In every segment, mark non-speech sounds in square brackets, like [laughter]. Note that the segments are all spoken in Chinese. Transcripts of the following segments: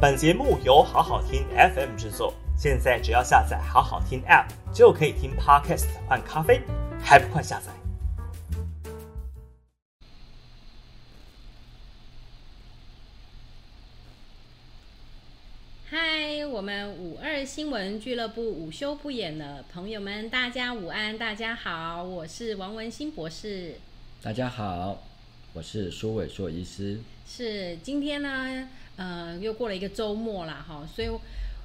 本节目由好好听 FM 制作，现在只要下载好好听 App 就可以听 Podcast 换咖啡，还不快下载？嗨，我们五二新闻俱乐部午休不演了，朋友们，大家午安，大家好，我是王文新博士。大家好，我是苏伟硕医师。是今天呢？呃，又过了一个周末了哈，所以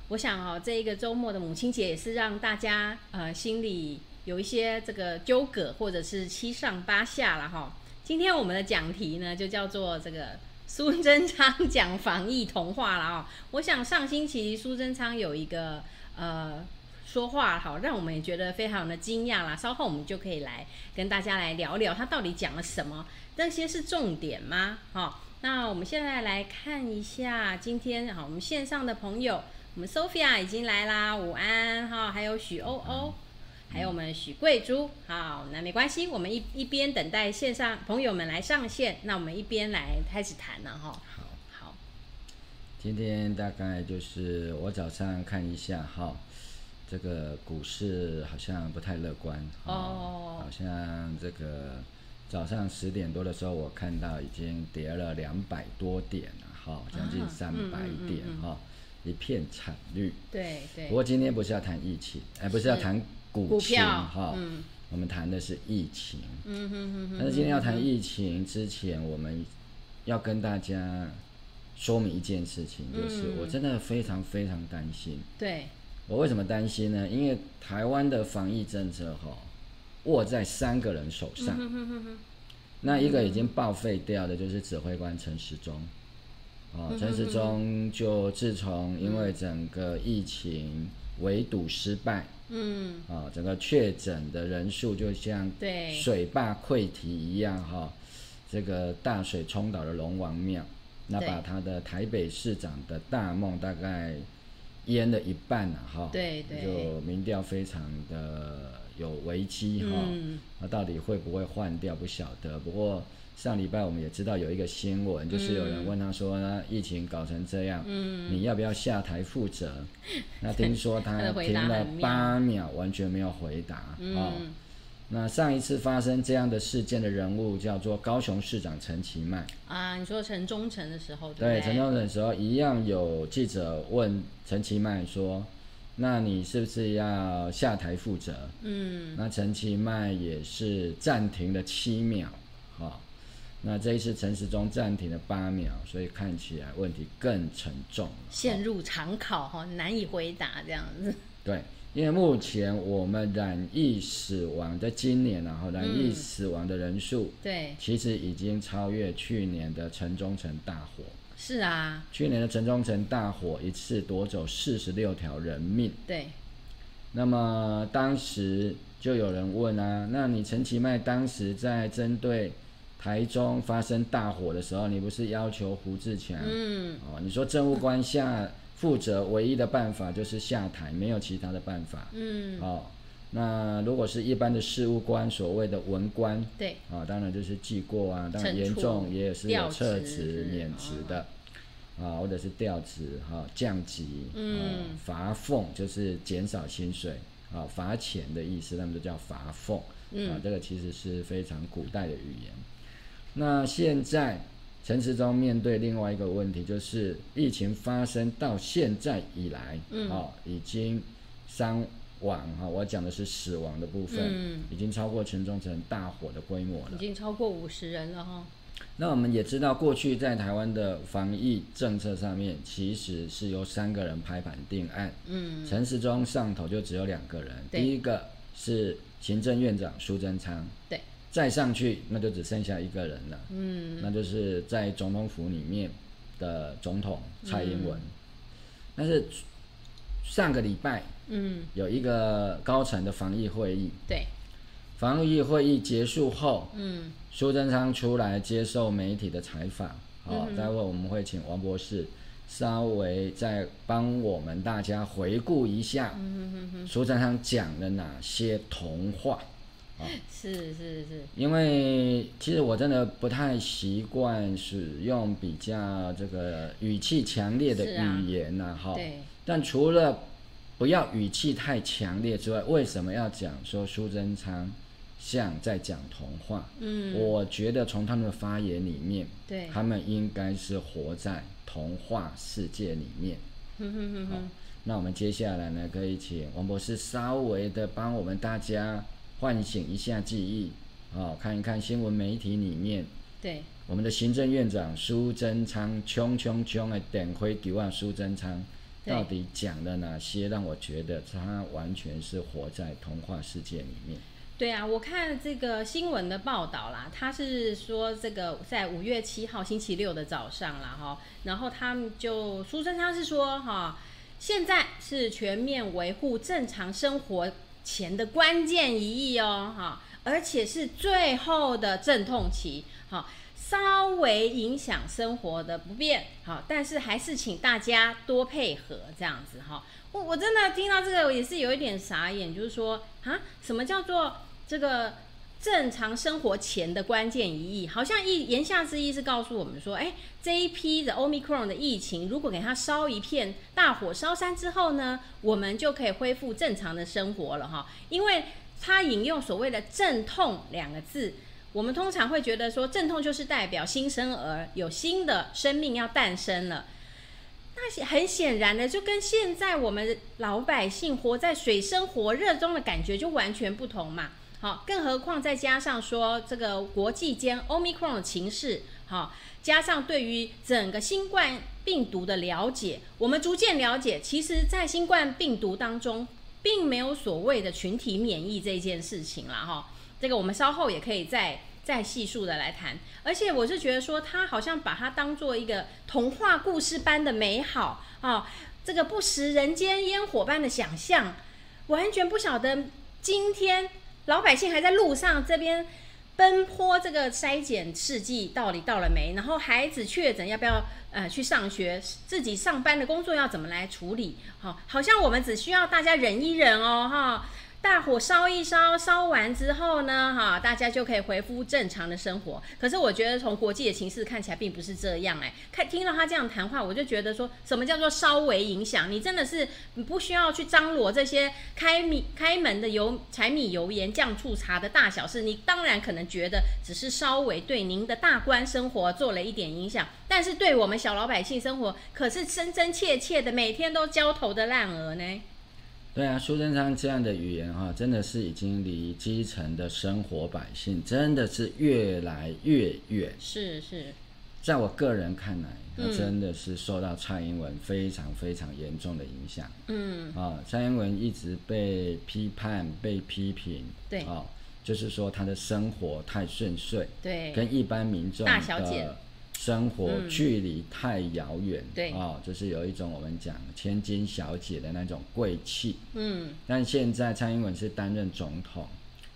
我想哦，这一个周末的母亲节也是让大家呃心里有一些这个纠葛或者是七上八下了哈。今天我们的讲题呢就叫做这个苏贞昌讲防疫童话了啊。我想上星期苏贞昌有一个呃说话好，让我们也觉得非常的惊讶啦。稍后我们就可以来跟大家来聊聊他到底讲了什么，这些是重点吗？哈。那我们现在来看一下今天好，我们线上的朋友，我们 Sophia 已经来啦，午安哈，还有许欧欧，还有我们许贵珠，好，那没关系，我们一一边等待线上朋友们来上线，那我们一边来开始谈了哈。好，好，今天大概就是我早上看一下哈，这个股市好像不太乐观哦，好像这个。早上十点多的时候，我看到已经跌了两百多点了，哈，将近三百点，哈，一片惨绿。对对。不过今天不是要谈疫情，哎，不是要谈股票，哈，我们谈的是疫情。嗯哼哼。但是今天要谈疫情之前，我们要跟大家说明一件事情，就是我真的非常非常担心。对。我为什么担心呢？因为台湾的防疫政策，哈。握在三个人手上，那一个已经报废掉的，就是指挥官陈时中。哦，陈时中就自从因为整个疫情围堵失败，嗯，啊，整个确诊的人数就像水坝溃堤一样，哈，这个大水冲倒了龙王庙，那把他的台北市长的大梦大概淹了一半了，哈，对对，就民调非常的。有危机哈，那、嗯、到底会不会换掉不晓得。不过上礼拜我们也知道有一个新闻，嗯、就是有人问他说呢，疫情搞成这样，嗯、你要不要下台负责？[laughs] 那听说他停了八秒，完全没有回答啊。嗯、那上一次发生这样的事件的人物叫做高雄市长陈其迈啊。你说陈忠诚的时候对不对？对，陈忠诚的时候一样有记者问陈其迈说。那你是不是要下台负责？嗯，那陈其迈也是暂停了七秒，哈、哦，那这一次陈时中暂停了八秒，所以看起来问题更沉重，陷入长考哈，难以回答这样子。对，因为目前我们染疫死亡在今年然后染疫死亡的人数，嗯、对，其实已经超越去年的城中城大火。是啊，去年的城中城大火一次夺走四十六条人命。对，那么当时就有人问啊，那你陈其迈当时在针对台中发生大火的时候，你不是要求胡志强？嗯，哦，你说政务官下负责唯一的办法就是下台，没有其他的办法。嗯，哦，那如果是一般的事务官，所谓的文官，对，啊，当然就是记过啊，当然严重也是有撤职免职的。啊，或者是调职哈，降级，嗯，罚俸就是减少薪水，啊，罚钱的意思，他们就叫罚俸，嗯，啊，这个其实是非常古代的语言。那现在陈时中面对另外一个问题，就是疫情发生到现在以来，嗯，啊，已经伤亡哈，我讲的是死亡的部分，嗯，已经超过城中城大火的规模了，已经超过五十人了哈。那我们也知道，过去在台湾的防疫政策上面，其实是由三个人拍板定案。嗯，陈时中上头就只有两个人，第一个是行政院长苏贞昌，对，再上去那就只剩下一个人了。嗯，那就是在总统府里面的总统蔡英文。嗯、但是上个礼拜，嗯，有一个高层的防疫会议，对。防疫会议结束后，嗯，苏贞昌出来接受媒体的采访，好、待会我们会请王博士稍微再帮我们大家回顾一下，苏贞昌讲了哪些童话？啊，是是是，因为其实我真的不太习惯使用比较这个语气强烈的语言呐，哈。对。但除了不要语气太强烈之外，为什么要讲说苏贞昌像在讲童话？嗯，我觉得从他们的发言里面，对，他们应该是活在童话世界里面。嗯哼哼哼。那我们接下来呢，可以请王博士稍微的帮我们大家唤醒一下记忆，啊，看一看新闻媒体里面，对，我们的行政院长苏贞昌，冲冲冲的点灰给万苏贞昌，到底讲了哪些，让我觉得他完全是活在童话世界里面。对啊，我看这个新闻的报道啦，他是说这个在五月七号星期六的早上啦，哈，然后他们就苏贞昌是说哈。现在是全面维护正常生活前的关键一役哦，哈，而且是最后的阵痛期，哈，稍微影响生活的不便，好，但是还是请大家多配合这样子哈。我我真的听到这个也是有一点傻眼，就是说啊，什么叫做这个？正常生活前的关键一役，好像一言下之意是告诉我们说，哎，这一批的 Omicron 的疫情，如果给它烧一片大火烧山之后呢，我们就可以恢复正常的生活了哈。因为它引用所谓的“阵痛”两个字，我们通常会觉得说，阵痛就是代表新生儿有新的生命要诞生了。那很显然的，就跟现在我们老百姓活在水深火热中的感觉就完全不同嘛。好，更何况再加上说这个国际间 Omicron 的情势，好，加上对于整个新冠病毒的了解，我们逐渐了解，其实，在新冠病毒当中，并没有所谓的群体免疫这件事情了哈。这个我们稍后也可以再再细数的来谈。而且我是觉得说，他好像把它当做一个童话故事般的美好啊，这个不食人间烟火般的想象，完全不晓得今天。老百姓还在路上这边奔波，这个筛检试剂到底到了没？然后孩子确诊要不要呃去上学？自己上班的工作要怎么来处理？好，好像我们只需要大家忍一忍哦，哈。大火烧一烧，烧完之后呢，哈，大家就可以恢复正常的生活。可是我觉得从国际的情势看起来并不是这样，哎，看听到他这样谈话，我就觉得说什么叫做稍微影响？你真的是你不需要去张罗这些开米开门的油柴米油盐酱醋茶的大小事，你当然可能觉得只是稍微对您的大官生活做了一点影响，但是对我们小老百姓生活可是真真切切的每天都焦头的烂额呢。对啊，苏贞昌这样的语言哈，真的是已经离基层的生活百姓真的是越来越远。是是，在我个人看来，他真的是受到蔡英文非常非常严重的影响。嗯啊，蔡英文一直被批判、被批评。对啊，就是说他的生活太顺遂，对，跟一般民众大小姐。生活距离太遥远，嗯，对。啊，哦，就是有一种我们讲千金小姐的那种贵气，嗯，但现在蔡英文是担任总统，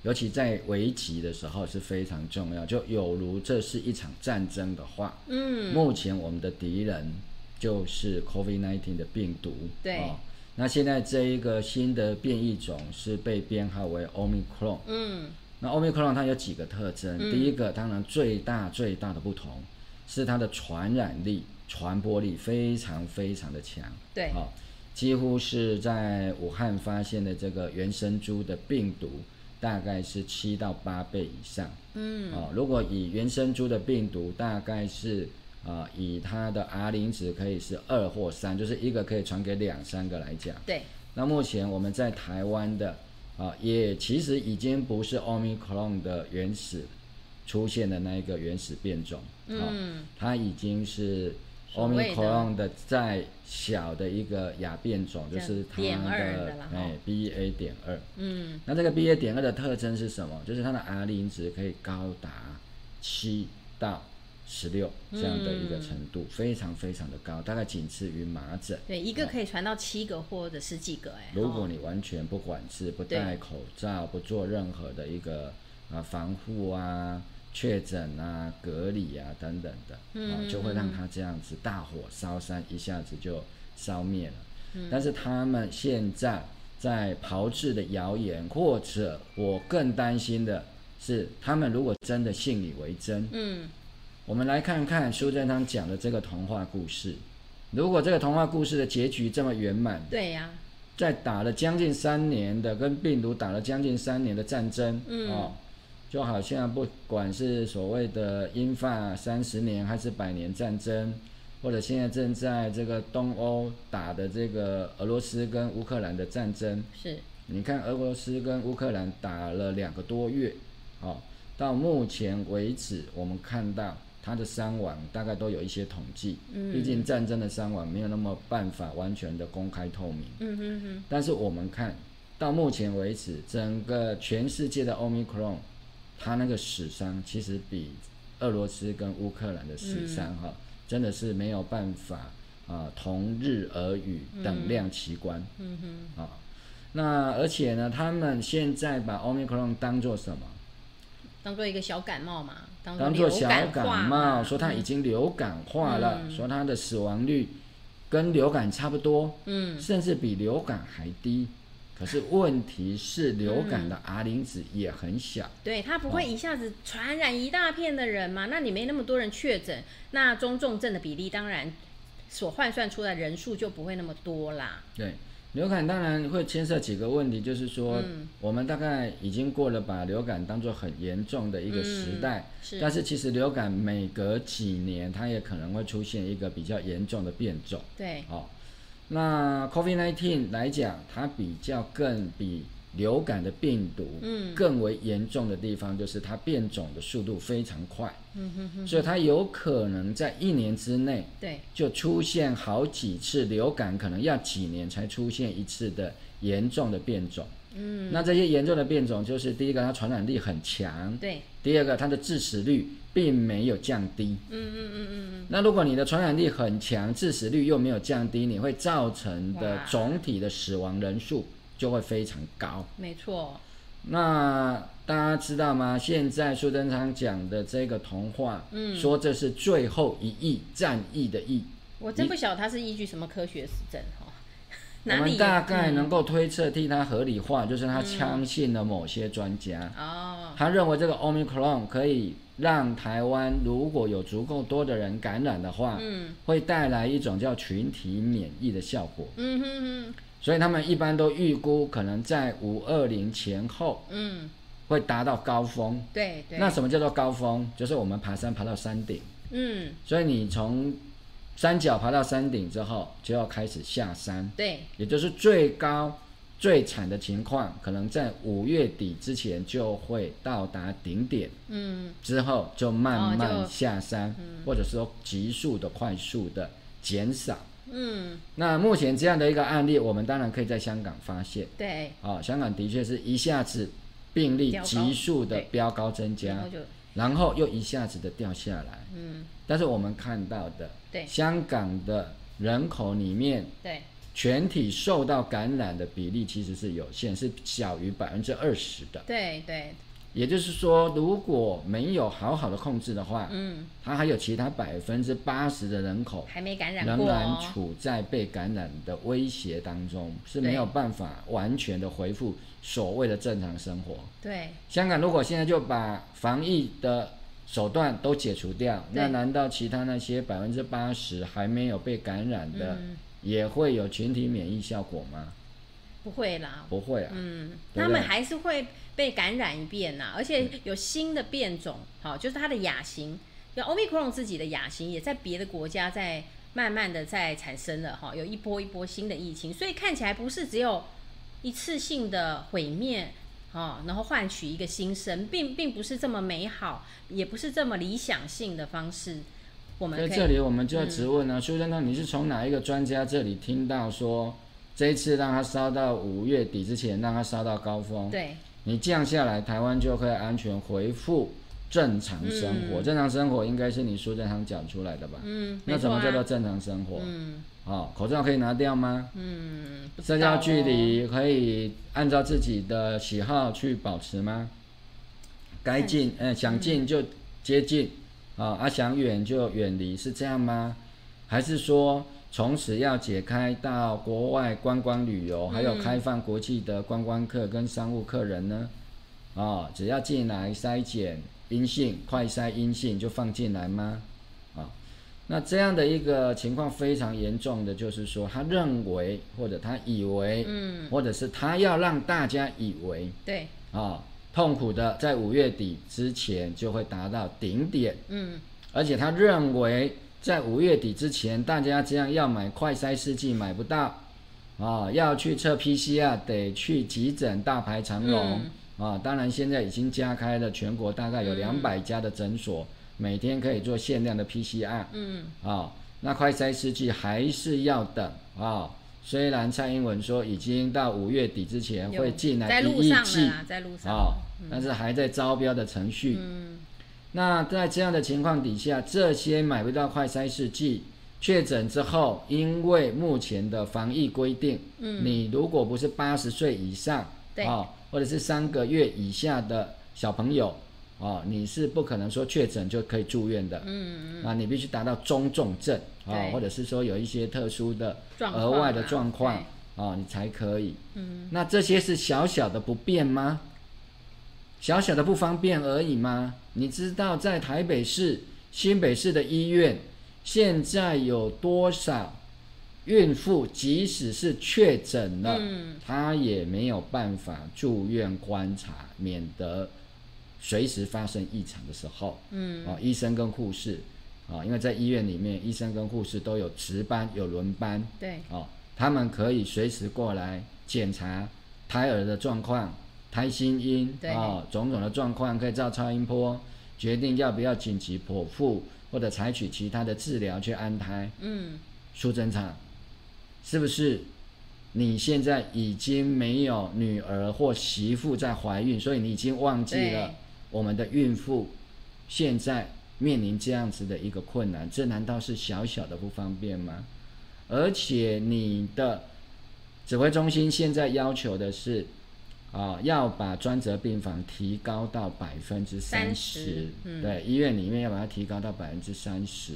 尤其在危急的时候是非常重要，就有如这是一场战争的话，嗯，目前我们的敌人就是 COVID-19 的病毒，对，哦，那现在这一个新的变异种是被编号为 Omicron，嗯，那 Omicron 它有几个特征，嗯，第一个当然最大最大的不同。是它的传染力、传播力非常非常的强，对，好、哦，几乎是在武汉发现的这个原生株的病毒，大概是七到八倍以上，嗯，哦，如果以原生株的病毒，大概是啊、呃，以它的 R 零值可以是二或三，就是一个可以传给两三个来讲，对。那目前我们在台湾的啊、呃，也其实已经不是 Omicron 的原始。出现的那一个原始变种，嗯，哦、它已经是 Omicron 的再小的一个亚变种，就是它的哎 BA 点二，嗯，那这个 BA 点二的特征是什么？就是它的 R 零值可以高达七到十六这样的一个程度，嗯，非常非常的高，大概仅次于麻疹。对，一个可以传到七个或者十几个，哎，如果你完全不管是，不戴口罩，不做任何的一个啊防护啊。确诊啊，隔离啊，等等的，嗯、啊，就会让他这样子大火烧山，一下子就烧灭了。嗯、但是他们现在在炮制的谣言，或者我更担心的是，他们如果真的信以为真，嗯，我们来看看苏贞昌讲的这个童话故事。如果这个童话故事的结局这么圆满，对呀、啊，在打了将近三年的跟病毒打了将近三年的战争，嗯，哦，就好像不管是所谓的英法三十年还是百年战争。或者现在正在这个东欧打的这个俄罗斯跟乌克兰的战争，是，你看俄罗斯跟乌克兰打了两个多月，哦，到目前为止，我们看到它的伤亡大概都有一些统计，嗯，毕竟战争的伤亡没有那么办法完全的公开透明，嗯哼哼，但是我们看到目前为止，整个全世界的 Omicron，它那个死伤其实比俄罗斯跟乌克兰的死伤哈。嗯真的是没有办法啊、呃，同日而语，等量齐观。嗯哼，啊，那而且呢，他们现在把 Omicron 当做什么？当做一个小感冒嘛，当做小感冒，说它已经流感化了，嗯、说它的死亡率跟流感差不多，嗯，甚至比流感还低。可是问题是，流感的 R 零值也很小，嗯、对，它不会一下子传染一大片的人嘛？哦、那你没那么多人确诊，那中重症的比例当然所换算出来人数就不会那么多啦。对，流感当然会牵涉几个问题，就是说，嗯、我们大概已经过了把流感当做很严重的一个时代，嗯、是，但是其实流感每隔几年它也可能会出现一个比较严重的变种。对，哦。那 COVID-19 来讲，它比较更比流感的病毒更为严重的地方，就是它变种的速度非常快，嗯哼哼，所以它有可能在一年之内，对，就出现好几次流感，可能要几年才出现一次的严重的变种。嗯，那这些严重的变种，就是第一个，它传染力很强，对；第二个，它的致死率并没有降低。嗯嗯嗯嗯嗯。那如果你的传染力很强，致死率又没有降低，你会造成的总体的死亡人数就会非常高。没错。那大家知道吗？现在苏贞昌讲的这个童话，嗯，说这是最后一役，战役的役。我真不晓得他是依据什么科学实证哈。我们大概能够推测，替他合理化，就是他相信了某些专家。哦，他认为这个 Omicron 可以让台湾如果有足够多的人感染的话，嗯，会带来一种叫群体免疫的效果。嗯哼哼。所以他们一般都预估可能在五二零前后，嗯，会达到高峰。对对。那什么叫做高峰？就是我们爬山爬到山顶。嗯。所以你从山脚爬到山顶之后，就要开始下山。对，也就是最高、最惨的情况，可能在五月底之前就会到达顶点。嗯，之后就慢慢下山，哦嗯、或者说急速的、快速的减少。嗯，那目前这样的一个案例，我们当然可以在香港发现。对，哦，香港的确是一下子病例急速的飙高增加。然后又一下子的掉下来，嗯，但是我们看到的，对，香港的人口里面，对，全体受到感染的比例其实是有限，是小于百分之二十的，对对。也就是说，如果没有好好的控制的话，嗯，它还有其他百分之八十的人口还没感染，仍然处在被感染的威胁当中，是没有办法完全的恢复所谓的正常生活。对，香港如果现在就把防疫的手段都解除掉，那难道其他那些百分之八十还没有被感染的，也会有群体免疫效果吗？不会啦，不会啊，嗯，他们还是会被感染一遍呐，而且有新的变种，好，就是它的亚型，有 Omicron 自己的亚型也在别的国家在慢慢的在产生了哈，有一波一波新的疫情，所以看起来不是只有一次性的毁灭，哦，然后换取一个新生，并并不是这么美好，也不是这么理想性的方式。我们在这里我们就要直问呢，苏贞昌，你是从哪一个专家这里听到说？这一次让它烧到五月底之前，让它烧到高峰。对，你降下来，台湾就可以安全回复正常生活。嗯、正常生活应该是你苏贞昌讲出来的吧？嗯，那怎么叫做正常生活？嗯，哦，口罩可以拿掉吗？嗯，社交距离可以按照自己的喜好去保持吗？该进，嗯、呃，想进就接近，啊、哦，啊，想远就远离，是这样吗？还是说从此要解开到国外观光旅游，还有开放国际的观光客跟商务客人呢？啊、哦，只要进来筛检阴性，快筛阴性就放进来吗？啊、哦，那这样的一个情况非常严重的，就是说他认为或者他以为，嗯，或者是他要让大家以为，对，啊、哦，痛苦的在五月底之前就会达到顶点，嗯，而且他认为。在五月底之前，大家这样要买快筛试剂买不到，啊、哦，要去测 PCR 得去急诊大排长龙，啊、当然现在已经加开了，全国大概有两百家的诊所，嗯、每天可以做限量的 PCR，嗯，啊、哦，那快筛试剂还是要等啊、哦，虽然蔡英文说已经到五月底之前会进来一亿剂，在路上，啊、哦，嗯、但是还在招标的程序，嗯。那在这样的情况底下，这些买不到快筛试剂，确诊之后，因为目前的防疫规定，嗯，你如果不是八十岁以上，对，哦，或者是三个月以下的小朋友，哦，你是不可能说确诊就可以住院的，嗯嗯，啊，你必须达到中重症，啊、哦，或者是说有一些特殊的额外的状况，啊，哦，你才可以，嗯，那这些是小小的不便吗？小小的不方便而已吗？你知道在台北市、新北市的医院，现在有多少孕妇，即使是确诊了，嗯、她也没有办法住院观察，免得随时发生异常的时候，嗯，啊，医生跟护士，啊，因为在医院里面，医生跟护士都有值班、有轮班，对，啊，他们可以随时过来检查胎儿的状况。胎心音啊、哦，种种的状况可以照超音波，决定要不要紧急剖腹或者采取其他的治疗去安胎。嗯，苏侦长，是不是你现在已经没有女儿或媳妇在怀孕，所以你已经忘记了我们的孕妇现在面临这样子的一个困难？这难道是小小的不方便吗？而且你的指挥中心现在要求的是。啊、哦，要把专责病房提高到百分之三十，对，医院里面要把它提高到百分之三十，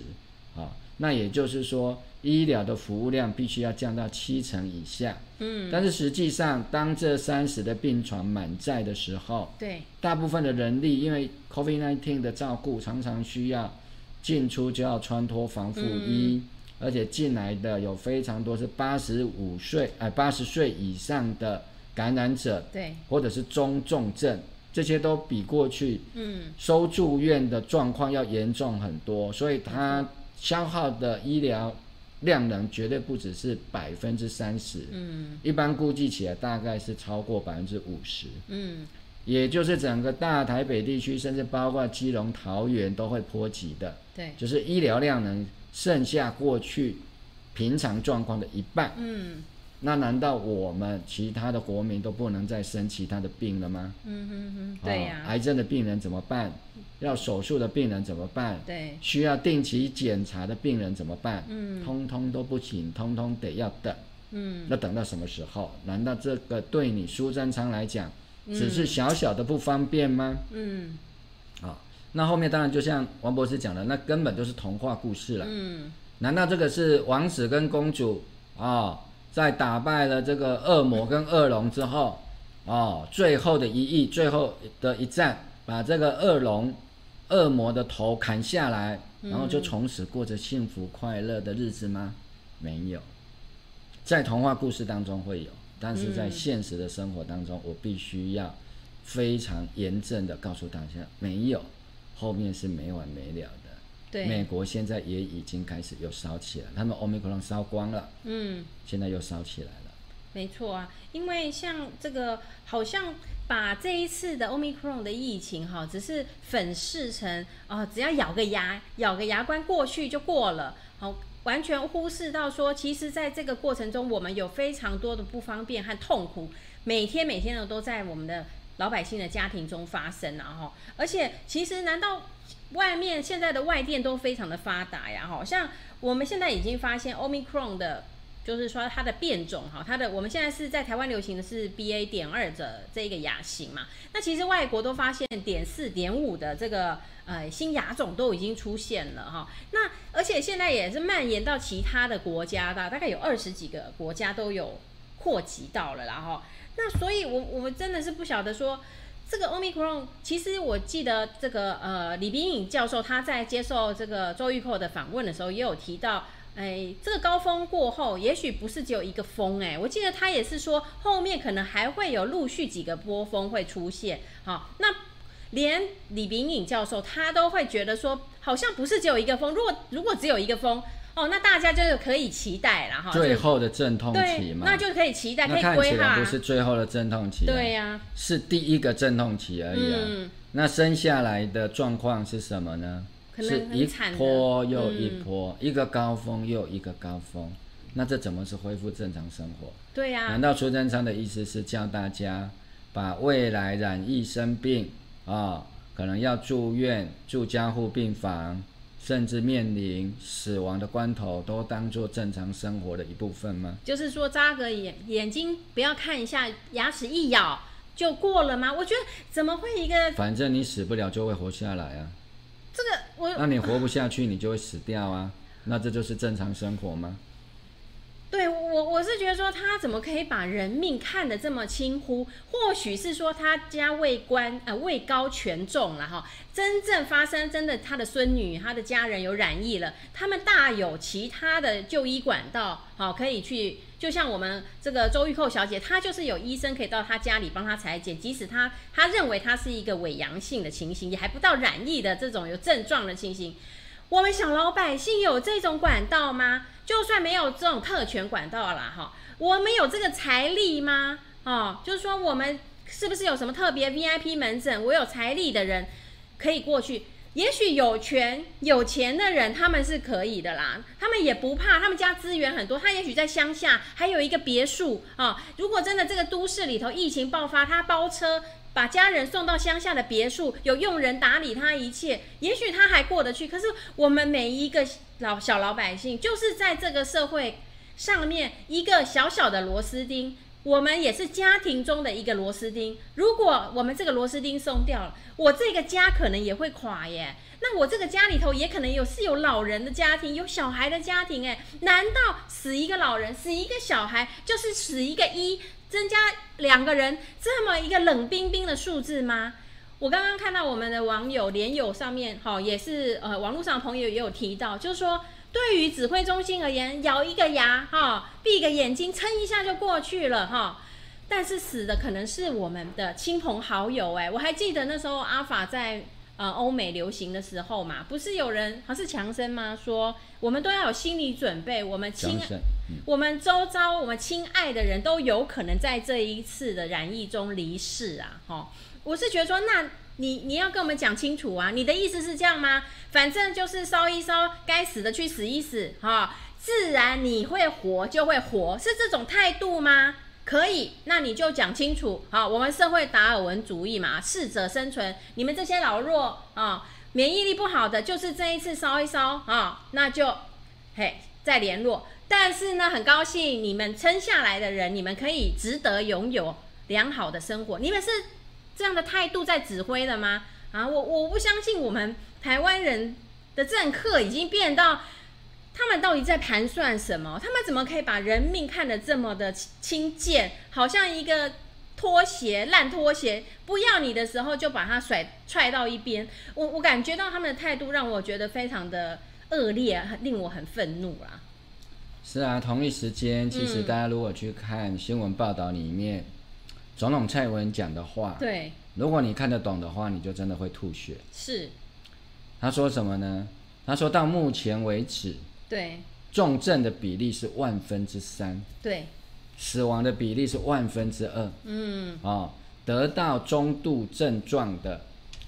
啊，那也就是说，医疗的服务量必须要降到七成以下，嗯，但是实际上，当这三十的病床满载的时候，对，大部分的人力因为 COVID-19 的照顾，常常需要进出就要穿脱防护衣，嗯、而且进来的有非常多是八十五岁，哎，八十岁以上的。感染者，对，或者是中重症，这些都比过去，嗯，收住院的状况要严重很多，所以它消耗的医疗量能绝对不只是百分之三十，嗯，一般估计起来大概是超过百分之五十，嗯，也就是整个大台北地区，甚至包括基隆、桃园都会波及的，对，就是医疗量能剩下过去平常状况的一半，嗯。那难道我们其他的国民都不能再生其他的病了吗？嗯哼哼，对呀、啊。癌症的病人怎么办？要手术的病人怎么办？对。需要定期检查的病人怎么办？嗯。通通都不行，通通得要等。嗯。那等到什么时候？难道这个对你苏贞昌来讲，只是小小的不方便吗？嗯。好，那后面当然就像王博士讲的，那根本就是童话故事了。嗯。难道这个是王子跟公主啊？哦在打败了这个恶魔跟恶龙之后，哦，最后的一役，最后的一战，把这个恶龙、恶魔的头砍下来，然后就从此过着幸福快乐的日子吗？没有，在童话故事当中会有，但是在现实的生活当中，我必须要非常严正的告诉大家，没有，后面是没完没了。对美国现在也已经开始又烧起来，他们 Omicron 烧光了，嗯，现在又烧起来了。没错啊，因为像这个，好像把这一次的 Omicron 的疫情哈，只是粉饰成啊、呃，只要咬个牙，咬个牙关过去就过了，好，完全忽视到说，其实在这个过程中，我们有非常多的不方便和痛苦，每天每天的都在我们的老百姓的家庭中发生啊，哈，而且其实难道？外面现在的外电都非常的发达呀，好像我们现在已经发现 Omicron 的就是说它的变种哈，它的我们现在是在台湾流行的是 BA. 点二的这个亚型嘛，那其实外国都发现点四点五的这个呃新亚种都已经出现了哈，那而且现在也是蔓延到其他的国家的，大概有二十几个国家都有扩及到了，然后那所以我我们真的是不晓得说。这个 Omicron，其实我记得这个呃李秉颖教授他在接受这个周玉蔻的访问的时候，也有提到，哎，这个高峰过后，也许不是只有一个峰，哎，我记得他也是说后面可能还会有陆续几个波峰会出现。好，那连李秉颖教授他都会觉得说，好像不是只有一个峰，如果如果只有一个峰。哦，那大家就是可以期待了哈，最后的阵痛期嘛，那就可以期待，可以规划。看起来不是最后的阵痛期，对呀、啊，是第一个阵痛期而已啊。嗯、那生下来的状况是什么呢？是一波又一波，嗯、一个高峰又一个高峰。那这怎么是恢复正常生活？对呀、啊。难道苏贞昌的意思是叫大家把未来染疫生病啊、哦，可能要住院住加护病房？甚至面临死亡的关头，都当做正常生活的一部分吗？就是说，扎个眼，眼睛不要看一下，牙齿一咬就过了吗？我觉得怎么会一个？反正你死不了，就会活下来啊。这个我……那你活不下去，你就会死掉啊。那这就是正常生活吗？对我，我是觉得说他怎么可以把人命看得这么轻忽？或许是说他家位官呃位高权重了哈。真正发生真的他的孙女、他的家人有染疫了，他们大有其他的就医管道，好可以去。就像我们这个周玉蔻小姐，她就是有医生可以到她家里帮她裁剪，即使她她认为她是一个伪阳性的情形，也还不到染疫的这种有症状的情形。我们小老百姓有这种管道吗？就算没有这种特权管道啦，哈，我们有这个财力吗？哦，就是说我们是不是有什么特别 VIP 门诊？我有财力的人可以过去。也许有权有钱的人他们是可以的啦，他们也不怕，他们家资源很多。他也许在乡下还有一个别墅啊。如果真的这个都市里头疫情爆发，他包车。把家人送到乡下的别墅，有佣人打理他一切，也许他还过得去。可是我们每一个老小老百姓，就是在这个社会上面一个小小的螺丝钉，我们也是家庭中的一个螺丝钉。如果我们这个螺丝钉松掉了，我这个家可能也会垮耶。那我这个家里头也可能有是有老人的家庭，有小孩的家庭，哎，难道死一个老人，死一个小孩，就是死一个一？增加两个人这么一个冷冰冰的数字吗？我刚刚看到我们的网友连友上面，哈，也是呃，网络上朋友也有提到，就是说对于指挥中心而言，咬一个牙，哈，闭个眼睛，撑一下就过去了，哈。但是死的可能是我们的亲朋好友，哎，我还记得那时候阿法在。呃，欧美流行的时候嘛，不是有人好像是强生吗？说我们都要有心理准备，我们亲，我们周遭我们亲爱的人都有可能在这一次的染疫中离世啊！哈，我是觉得说，那你你要跟我们讲清楚啊！你的意思是这样吗？反正就是烧一烧，该死的去死一死，哈，自然你会活就会活，是这种态度吗？可以，那你就讲清楚。好，我们社会达尔文主义嘛，适者生存。你们这些老弱啊，免疫力不好的，就是这一次烧一烧啊，那就嘿再联络。但是呢，很高兴你们撑下来的人，你们可以值得拥有良好的生活。你们是这样的态度在指挥的吗？啊，我我不相信我们台湾人的政客已经变到。他们到底在盘算什么？他们怎么可以把人命看得这么的轻贱？好像一个拖鞋，烂拖鞋，不要你的时候就把它甩踹到一边。我我感觉到他们的态度让我觉得非常的恶劣，令我很愤怒啦。是啊，同一时间，其实大家如果去看新闻报道里面，嗯、总统蔡英文讲的话，对，如果你看得懂的话，你就真的会吐血。是，他说什么呢？他说到目前为止。对，重症的比例是万分之三，对，死亡的比例是万分之二，嗯，哦，得到中度症状的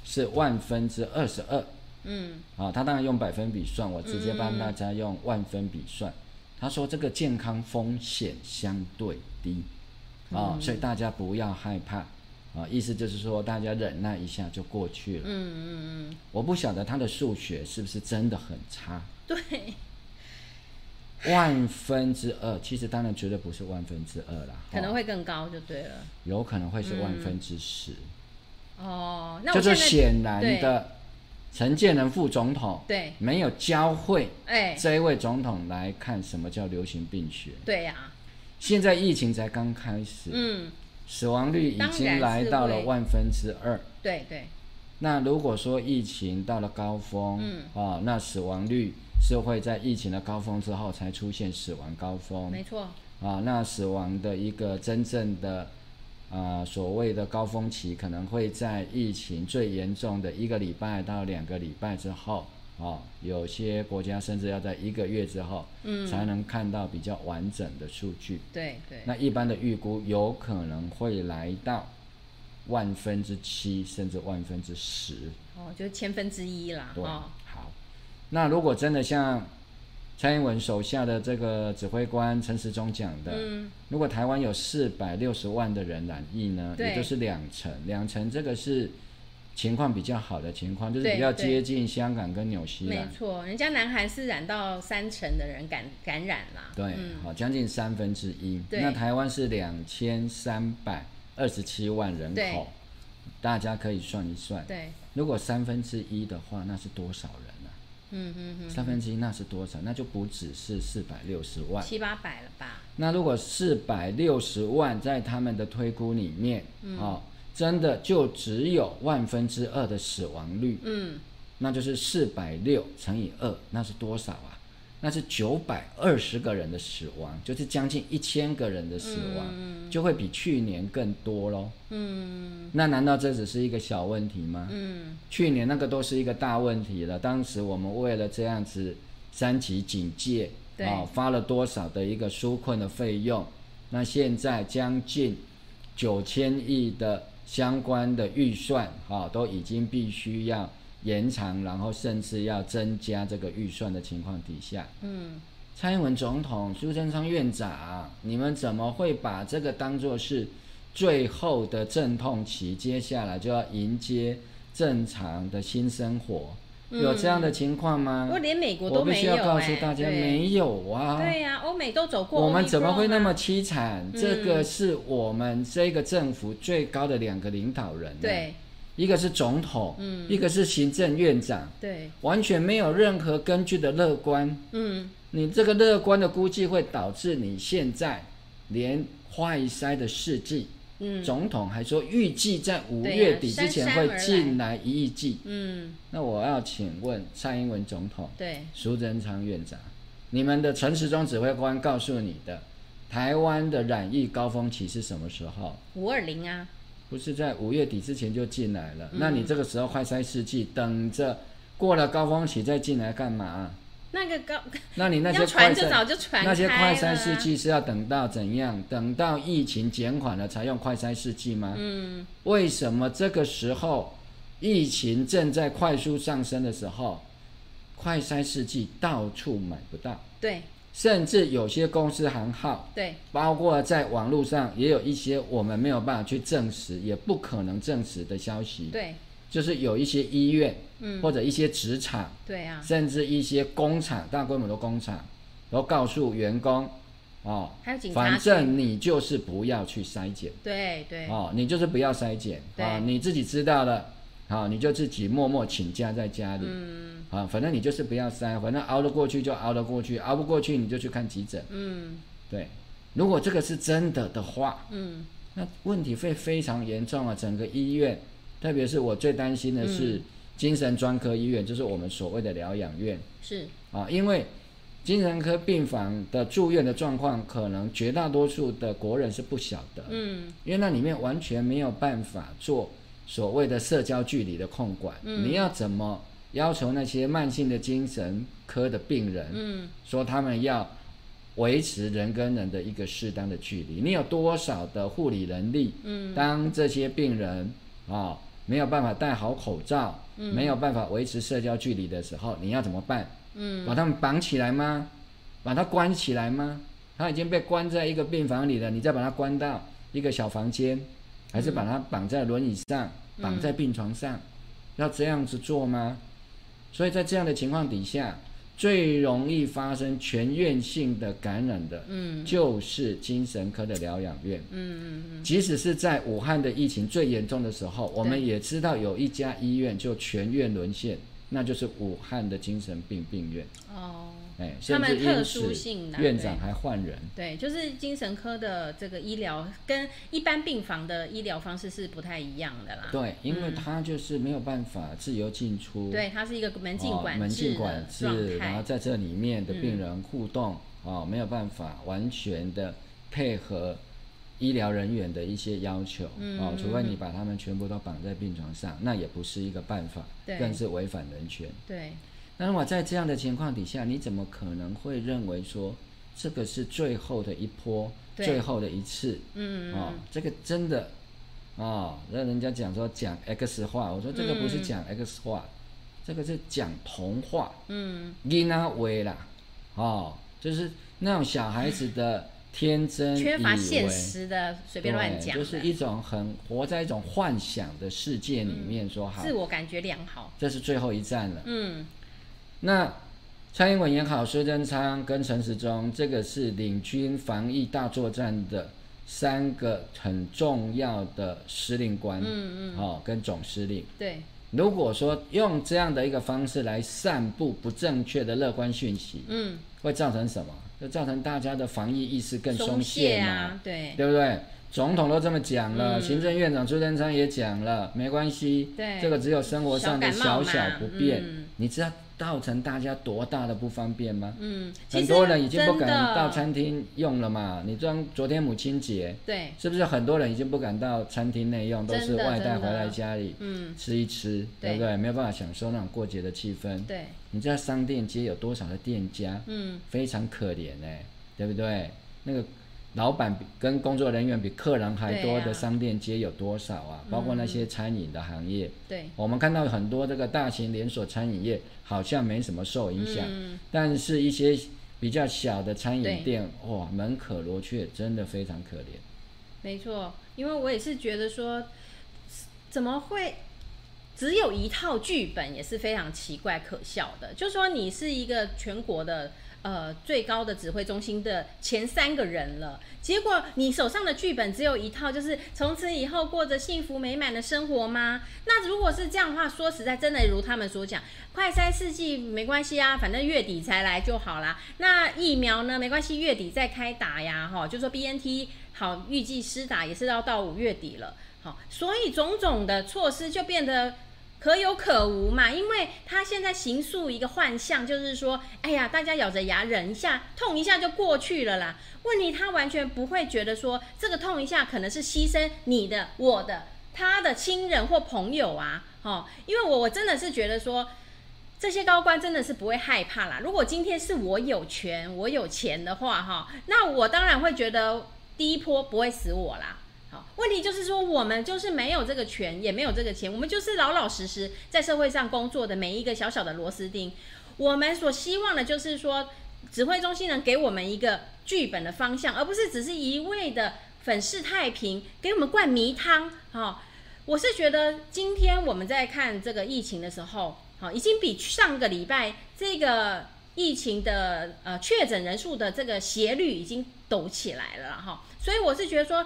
是万分之二十二，嗯，啊、哦，他当然用百分比算，我直接帮大家用万分比算。嗯、他说这个健康风险相对低，啊、哦，嗯、所以大家不要害怕，啊、哦，意思就是说大家忍耐一下就过去了，嗯嗯嗯，我不晓得他的数学是不是真的很差，对。万分之二，其实当然绝对不是万分之二啦，可能会更高就对了，有可能会是万分之十。嗯、哦，那就是显然的，陈建仁副总统对没有教会哎这一位总统来看什么叫流行病学。对呀、啊，现在疫情才刚开始，嗯，死亡率已经来到了万分之二。对对。那如果说疫情到了高峰，嗯，啊，那死亡率是会在疫情的高峰之后才出现死亡高峰，没错。啊，那死亡的一个真正的啊所谓的高峰期，可能会在疫情最严重的一个礼拜到两个礼拜之后，啊，有些国家甚至要在一个月之后，嗯，才能看到比较完整的数据。对对。那一般的预估有可能会来到。万分之七，甚至万分之十，哦，就是千分之一啦。对，哦、好。那如果真的像蔡英文手下的这个指挥官陈时中讲的，嗯，如果台湾有四百六十万的人染疫呢，也就是两成，两成这个是情况比较好的情况，就是比较接近香港跟纽西兰。没错，人家南韩是染到三成的人感感染啦。对，嗯、好，将近三分之一。那台湾是两千三百。二十七万人口，大家可以算一算。对，如果三分之一的话，那是多少人呢？嗯嗯嗯，三分之一那是多少？那就不只是四百六十万，七八百了吧？那如果四百六十万在他们的推估里面，嗯、哦，真的就只有万分之二的死亡率，嗯，那就是四百六乘以二，那是多少啊？那是九百二十个人的死亡，就是将近一千个人的死亡，嗯，就会比去年更多喽。嗯，那难道这只是一个小问题吗？嗯，去年那个都是一个大问题了。当时我们为了这样子三级警戒，啊，发了多少的一个纾困的费用？那现在将近九千亿的相关的预算，啊，都已经必须要。延长，然后甚至要增加这个预算的情况底下，嗯，蔡英文总统、苏贞昌院长，你们怎么会把这个当作是最后的阵痛期？接下来就要迎接正常的新生活，嗯、有这样的情况吗？我连美国都没有、欸、我必须要告诉大家，没有啊。对呀、啊，欧美都走过。我们怎么会那么凄惨？嗯、这个是我们这个政府最高的两个领导人。对。一个是总统，嗯，一个是行政院长，对，完全没有任何根据的乐观，嗯，你这个乐观的估计会导致你现在连快筛的试剂，嗯，总统还说预计在五月底之前会进来一亿剂，嗯，那我要请问蔡英文总统，对，苏贞昌院长，你们的陈时中指挥官告诉你的，台湾的染疫高峰期是什么时候？五二零啊。不是在五月底之前就进来了，嗯，那你这个时候快筛试剂等着过了高峰期再进来干嘛？那个高，[laughs] 那你那些快筛那些快筛试剂是要等到怎样？等到疫情减缓了才用快筛试剂吗？嗯，为什么这个时候疫情正在快速上升的时候，快筛试剂到处买不到？对。甚至有些公司行号，对，包括在网络上也有一些我们没有办法去证实，也不可能证实的消息，对，就是有一些医院，嗯，或者一些职场，对啊，甚至一些工厂，大规模的工厂，都告诉员工，哦，还有警察，反正你就是不要去筛检，对对，哦，你就是不要筛检，啊，你自己知道了。好，你就自己默默请假在家里。嗯。啊，反正你就是不要塞，反正熬得过去就熬得过去，熬不过去你就去看急诊。嗯。对，如果这个是真的的话，嗯，那问题会非常严重啊！整个医院，特别是我最担心的是精神专科医院，嗯，就是我们所谓的疗养院。是。啊，因为精神科病房的住院的状况，可能绝大多数的国人是不晓得。嗯。因为那里面完全没有办法做。所谓的社交距离的控管，嗯，你要怎么要求那些慢性的精神科的病人，嗯，说他们要维持人跟人的一个适当的距离？你有多少的护理能力？嗯，当这些病人啊，哦，没有办法戴好口罩，嗯，没有办法维持社交距离的时候，你要怎么办？嗯，把他们绑起来吗？把他关起来吗？他已经被关在一个病房里了，你再把他关到一个小房间？还是把他绑在轮椅上，绑、嗯、在病床上、嗯，要这样子做吗？所以在这样的情况底下，最容易发生全院性的感染的，嗯，就是精神科的疗养院，嗯嗯嗯。即使是在武汉的疫情最严重的时候，我们也知道有一家医院就全院沦陷，那就是武汉的精神病病院。哦。哎，他们特殊性的院长还换人，对，就是精神科的这个医疗跟一般病房的医疗方式是不太一样的啦。对，因为他就是没有办法自由进出，对，他是一个门禁管制、哦、门禁管制，然后在这里面的病人互动，嗯、哦，没有办法完全的配合医疗人员的一些要求，嗯、哦，除非你把他们全部都绑在病床上，那也不是一个办法，对，更是违反人权，对。那么在这样的情况底下，你怎么可能会认为说这个是最后的一波，最后的一次？嗯，嗯，哦，这个真的，哦，让人家讲说讲 X 话，我说这个不是讲 X 话，嗯、这个是讲童话。嗯，囡仔话啦，哦，就是那种小孩子的天真，缺乏现实的，随便乱讲，就是一种很活在一种幻想的世界里面说好，自我感觉良好，这是最后一站了。嗯。那蔡英文也好，苏贞昌跟陈时中，这个是领军防疫大作战的三个很重要的司令官，嗯嗯，哦，跟总司令。对，如果说用这样的一个方式来散布不正确的乐观讯息，嗯，会造成什么？就造成大家的防疫意识更松懈嘛，啊，对，对不对？总统都这么讲了，嗯，行政院长苏贞昌也讲了，没关系，对，这个只有生活上的小小不便，嗯，你知道。造成大家多大的不方便吗？嗯，很多人已经不敢到餐厅用了嘛。你昨昨天母亲节，对，是不是很多人已经不敢到餐厅内用，都是外带回来家里，嗯，吃一吃，对不对？没有办法享受那种过节的气氛。对，你知道商店街有多少的店家，嗯，非常可怜哎、欸，对不对？那个。老板跟工作人员比客人还多的商店街有多少啊？啊包括那些餐饮的行业。对，我们看到很多这个大型连锁餐饮业好像没什么受影响，嗯，但是一些比较小的餐饮店，哇，门可罗雀，真的非常可怜。没错，因为我也是觉得说，怎么会只有一套剧本，也是非常奇怪可笑的。就说你是一个全国的。呃，最高的指挥中心的前三个人了，结果你手上的剧本只有一套，就是从此以后过着幸福美满的生活吗？那如果是这样的话，说实在，真的如他们所讲，快筛试剂没关系啊，反正月底才来就好啦。那疫苗呢，没关系，月底再开打呀，哈，就说 BNT 好，预计施打也是要到五月底了，好，所以种种的措施就变得。可有可无嘛，因为他现在形塑一个幻象，就是说，哎呀，大家咬着牙忍一下，痛一下就过去了啦。问题他完全不会觉得说，这个痛一下可能是牺牲你的、我的、他的亲人或朋友啊，哦，因为我我真的是觉得说，这些高官真的是不会害怕啦。如果今天是我有权、我有钱的话，哈，那我当然会觉得第一波不会死我啦。问题就是说，我们就是没有这个权，也没有这个钱，我们就是老老实实在社会上工作的每一个小小的螺丝钉。我们所希望的就是说，指挥中心能给我们一个剧本的方向，而不是只是一味的粉饰太平，给我们灌迷汤。哈，我是觉得今天我们在看这个疫情的时候，好，已经比上个礼拜这个疫情的呃确诊人数的这个斜率已经陡起来了哈。所以我是觉得说。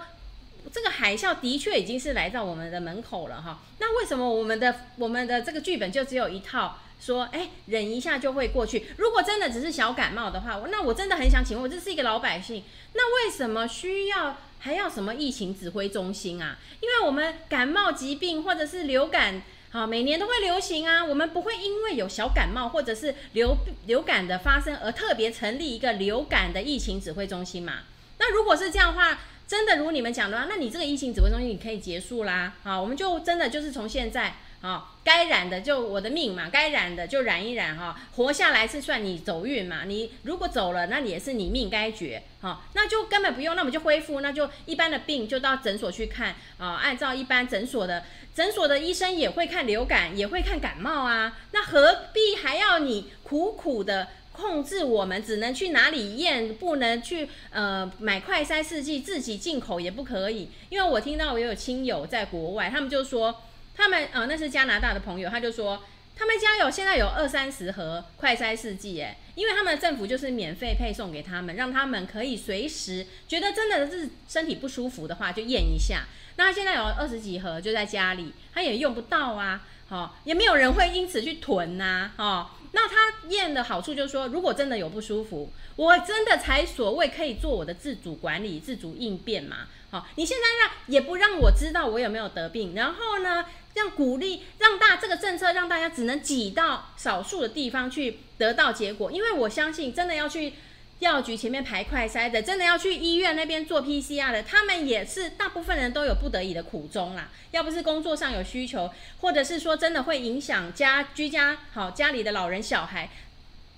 这个海啸的确已经是来到我们的门口了哈，那为什么我们的我们的这个剧本就只有一套，说哎忍一下就会过去？如果真的只是小感冒的话，那我真的很想请问，我这是一个老百姓，那为什么需要还要什么疫情指挥中心啊？因为我们感冒疾病或者是流感，好每年都会流行啊，我们不会因为有小感冒或者是流流感的发生而特别成立一个流感的疫情指挥中心嘛？那如果是这样的话，真的如你们讲的话，那你这个疫情指挥中心你可以结束啦，好，我们就真的就是从现在，啊，该染的就我的命嘛，该染的就染一染哈，活下来是算你走运嘛，你如果走了，那也是你命该绝，好，那就根本不用，那我们就恢复，那就一般的病就到诊所去看啊，按照一般诊所的诊所的医生也会看流感，也会看感冒啊，那何必还要你苦苦的？控制我们只能去哪里验，不能去呃买快筛试剂，自己进口也不可以。因为我听到我有亲友在国外，他们就说他们呃那是加拿大的朋友，他就说他们家有现在有二三十盒快筛试剂，哎，因为他们的政府就是免费配送给他们，让他们可以随时觉得真的是身体不舒服的话就验一下。那现在有二十几盒就在家里，他也用不到啊，好，也没有人会因此去囤呐，哦。那他验的好处就是说，如果真的有不舒服，我真的才所谓可以做我的自主管理、自主应变嘛。好，你现在让也不让我知道我有没有得病，然后呢，让鼓励让大这个政策让大家只能挤到少数的地方去得到结果，因为我相信真的要去。药局前面排快筛的，真的要去医院那边做 PCR 的，他们也是大部分人都有不得已的苦衷啦。要不是工作上有需求，或者是说真的会影响家居家好家里的老人小孩，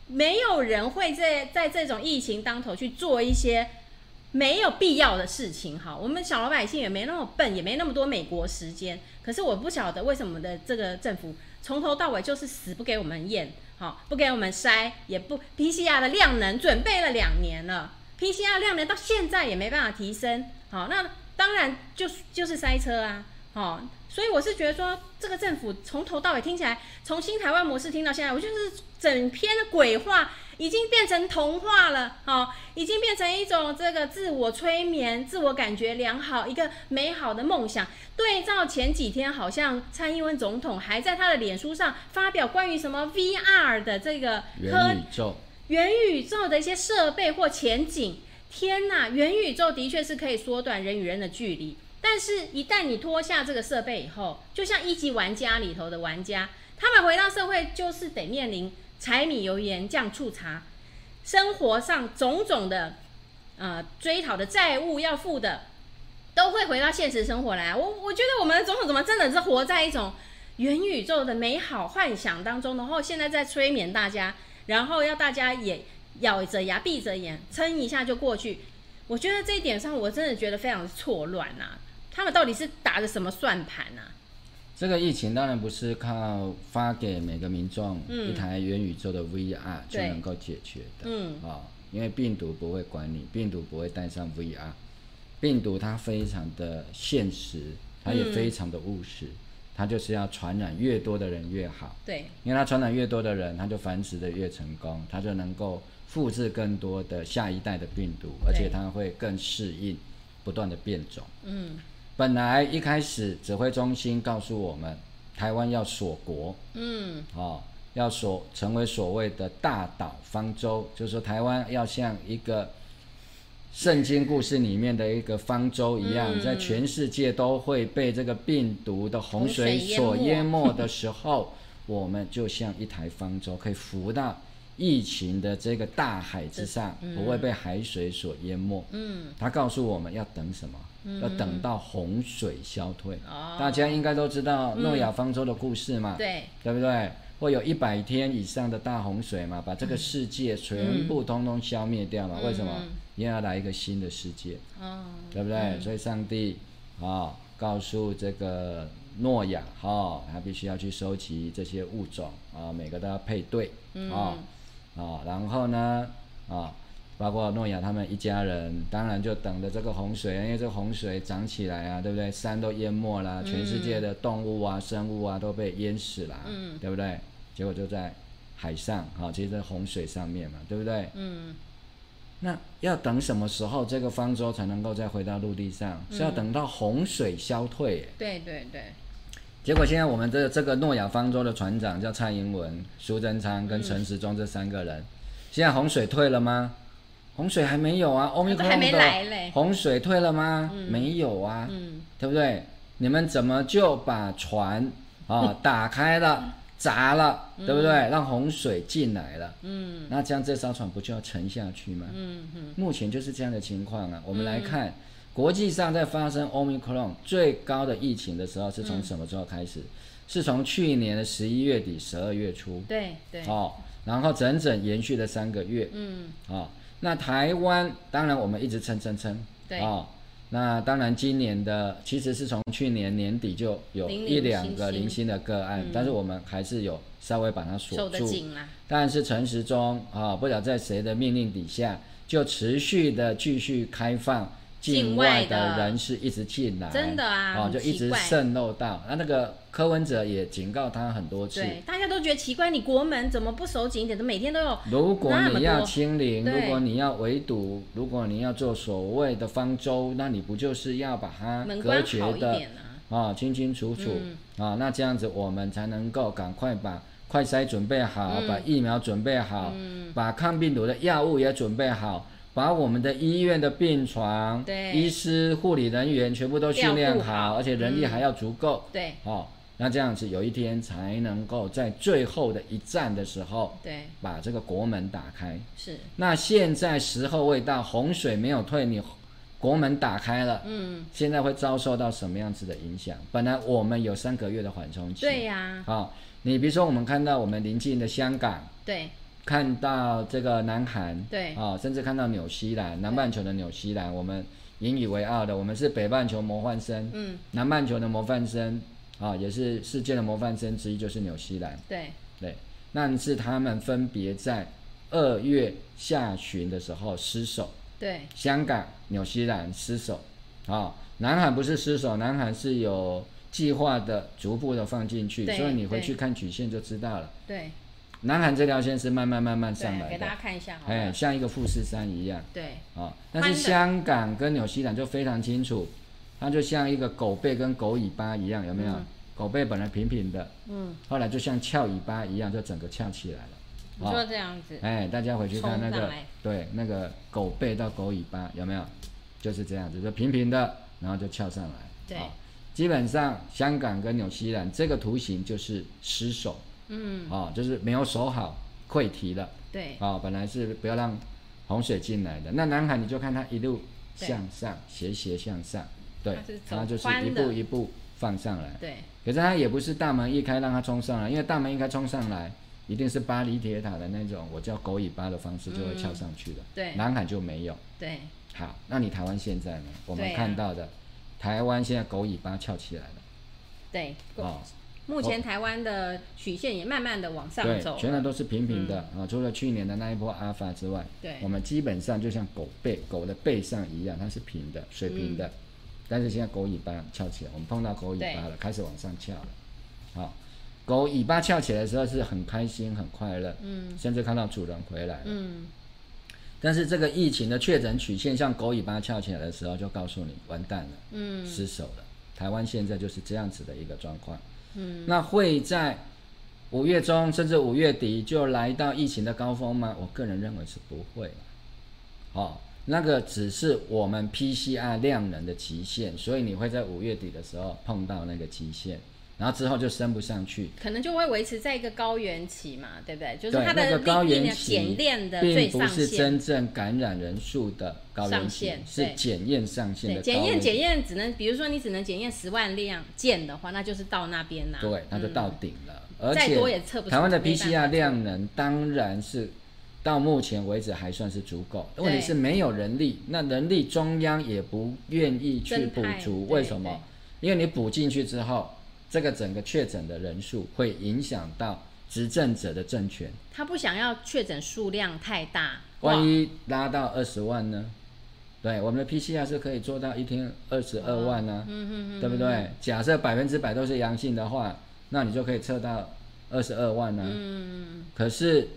没有人会在在这种疫情当头去做一些没有必要的事情。哈，我们小老百姓也没那么笨，也没那么多美国时间。可是我不晓得为什么的这个政府从头到尾就是死不给我们验。好，不给我们塞，也不 PCR 的量能准备了两年了，PCR 量能到现在也没办法提升。好，那当然就就是塞车啊。好，所以我是觉得说，这个政府从头到尾听起来，从新台湾模式听到现在，我就是整篇的鬼话。已经变成童话了，哦，已经变成一种这个自我催眠、自我感觉良好、一个美好的梦想。对照前几天，好像蔡英文总统还在他的脸书上发表关于什么 VR 的这个元宇宙、元宇宙的一些设备或前景。天呐，元宇宙的确是可以缩短人与人的距离，但是，一旦你脱下这个设备以后，就像一级玩家里头的玩家，他们回到社会就是得面临。柴米油盐酱醋茶，生活上种种的，呃，追讨的债务要付的，都会回到现实生活来。我我觉得我们的总统怎么真的是活在一种元宇宙的美好幻想当中，然后现在在催眠大家，然后要大家也咬着牙闭着眼撑一下就过去。我觉得这一点上，我真的觉得非常错乱啊！他们到底是打的什么算盘啊？这个疫情当然不是靠发给每个民众一台元宇宙的 VR 就能够解决的，嗯，啊、哦，因为病毒不会管你，病毒不会带上 VR，病毒它非常的现实，它也非常的务实，嗯、它就是要传染越多的人越好，对，因为它传染越多的人，它就繁殖的越成功，它就能够复制更多的下一代的病毒，而且它会更适应不断的变种，嗯。本来一开始指挥中心告诉我们，台湾要锁国，嗯，哦，要锁成为所谓的大岛方舟，就是说台湾要像一个圣经故事里面的一个方舟一样，嗯、在全世界都会被这个病毒的洪水所淹没的时候，我们就像一台方舟，可以浮到疫情的这个大海之上，嗯、不会被海水所淹没。嗯，他告诉我们要等什么？要等到洪水消退，嗯、大家应该都知道诺亚方舟的故事嘛，嗯、对，对不对？会有一百天以上的大洪水嘛，把这个世界全部通通消灭掉嘛？嗯、为什么？因为要来一个新的世界，嗯、对不对？嗯、所以上帝啊、哦，告诉这个诺亚哈、哦，他必须要去收集这些物种啊、哦，每个都要配对啊啊、然后呢啊。哦包括诺亚他们一家人，当然就等着这个洪水，因为这个洪水涨起来啊，对不对？山都淹没了，全世界的动物啊、生物啊都被淹死了，嗯，对不对？结果就在海上，好，其实在洪水上面嘛，对不对？嗯。那要等什么时候这个方舟才能够再回到陆地上？是要等到洪水消退。对对对。结果现在我们这这个诺亚方舟的船长叫蔡英文、苏贞昌跟陈时中这三个人，现在洪水退了吗？洪水还没有啊，欧米克隆的洪水退了吗？嗯、没有啊，嗯、对不对？你们怎么就把船啊 [laughs] 打开了、砸了，对不对？嗯、让洪水进来了，嗯，那这样这艘船不就要沉下去吗？嗯嗯，目前就是这样的情况啊。我们来看，嗯、国际上在发生欧米克隆最高的疫情的时候是从什么时候开始？嗯、是从去年的十一月底、十二月初，对对，哦，然后整整延续了三个月，嗯，啊、哦。那台湾当然我们一直撑撑撑，对。哦，那当然今年的其实是从去年年底就有一两个零星的个案，但是我们还是有稍微把它锁住。但是陈时中啊，不知道在谁的命令底下，就持续的继续开放境外的人士一直进来，真的啊，哦，就一直渗漏到。那那个柯文哲也警告他很多次，对，大家都觉得奇怪，你国门怎么不守紧一点？都每天都有。如果你要清零，如果你要围堵，如果你要做所谓的方舟，那你不就是要把它隔绝的啊，哦，清清楚楚啊，嗯哦？那这样子我们才能够赶快把快筛准备好，嗯，把疫苗准备好，嗯，把抗病毒的药物也准备好。把我们的医院的病床、对医师、护理人员全部都训练好，好，而且人力还要足够。对，哦，那这样子有一天才能够在最后的一战的时候，对，把这个国门打开。是。那现在时候未到，洪水没有退，你国门打开了，嗯，现在会遭受到什么样子的影响？本来我们有三个月的缓冲期。对呀、啊。好、哦，你比如说我们看到我们邻近的香港。对。看到这个南韩，对，啊、哦，甚至看到纽西兰，南半球的纽西兰，我们引以为傲的，我们是北半球模范生，嗯，南半球的模范生，啊、哦，也是世界的模范生之一，就是纽西兰，对，对，那是他们分别在二月下旬的时候失守，对，香港、纽西兰失守，啊、哦，南韩不是失守，南韩是有计划的逐步的放进去，所以你回去看曲线就知道了，对。南韩这条线是慢慢慢慢上来的，给大家看一下，哎，像一个富士山一样。对，啊、哦，但是香港跟纽西兰就非常清楚，它就像一个狗背跟狗尾巴一样，有没有？嗯、狗背本来平平的，嗯，后来就像翘尾巴一样，就整个翘起来了。你说这样子？哎，大家回去看那个，对，那个狗背到狗尾巴有没有？就是这样子，就平平的，然后就翘上来。对、哦，基本上香港跟纽西兰这个图形就是失守。嗯，哦，就是没有守好，溃堤了。对，哦，本来是不要让洪水进来的。那南海你就看它一路向上，斜斜向上，对，它就是一步一步放上来。对，可是它也不是大门一开让它冲上来，因为大门一开冲上来，一定是巴黎铁塔的那种我叫狗尾巴的方式就会翘上去的。对，南海就没有。对，好，那你台湾现在呢？我们看到的，台湾现在狗尾巴翘起来了。对，哦。目前台湾的曲线也慢慢的往上走，对，全都都是平平的啊、嗯，除了去年的那一波阿尔法之外，对，我们基本上就像狗背狗的背上一样，它是平的，水平的，嗯、但是现在狗尾巴翘起来，我们碰到狗尾巴了，开始往上翘了，好，狗尾巴翘起来的时候是很开心很快乐，嗯，甚至看到主人回来了，嗯，但是这个疫情的确诊曲线像狗尾巴翘起来的时候，就告诉你完蛋了，嗯，失手了，台湾现在就是这样子的一个状况。嗯，那会在五月中甚至五月底就来到疫情的高峰吗？我个人认为是不会。哦，那个只是我们 PCR 量能的极限，所以你会在五月底的时候碰到那个极限。然后之后就升不上去，可能就会维持在一个高原期嘛，对不对？就是它的、那个、高原期检验的并不是真正感染人数的高原期，是检验上限的。检验检验只能，比如说你只能检验十万辆件的话，那就是到那边了。对，那就到顶了。嗯、而且台湾的 PCR 量能当然是到目前为止还算是足够，问题是没有人力，那人力中央也不愿意去补足，为什么？因为你补进去之后。这个整个确诊的人数会影响到执政者的政权。他不想要确诊数量太大，万一拉到二十万呢？对，我们的 PCR 是可以做到一天二十二万呢、啊，嗯、对不对？假设百分之百都是阳性的话，那你就可以测到二十二万呢、啊。嗯。可是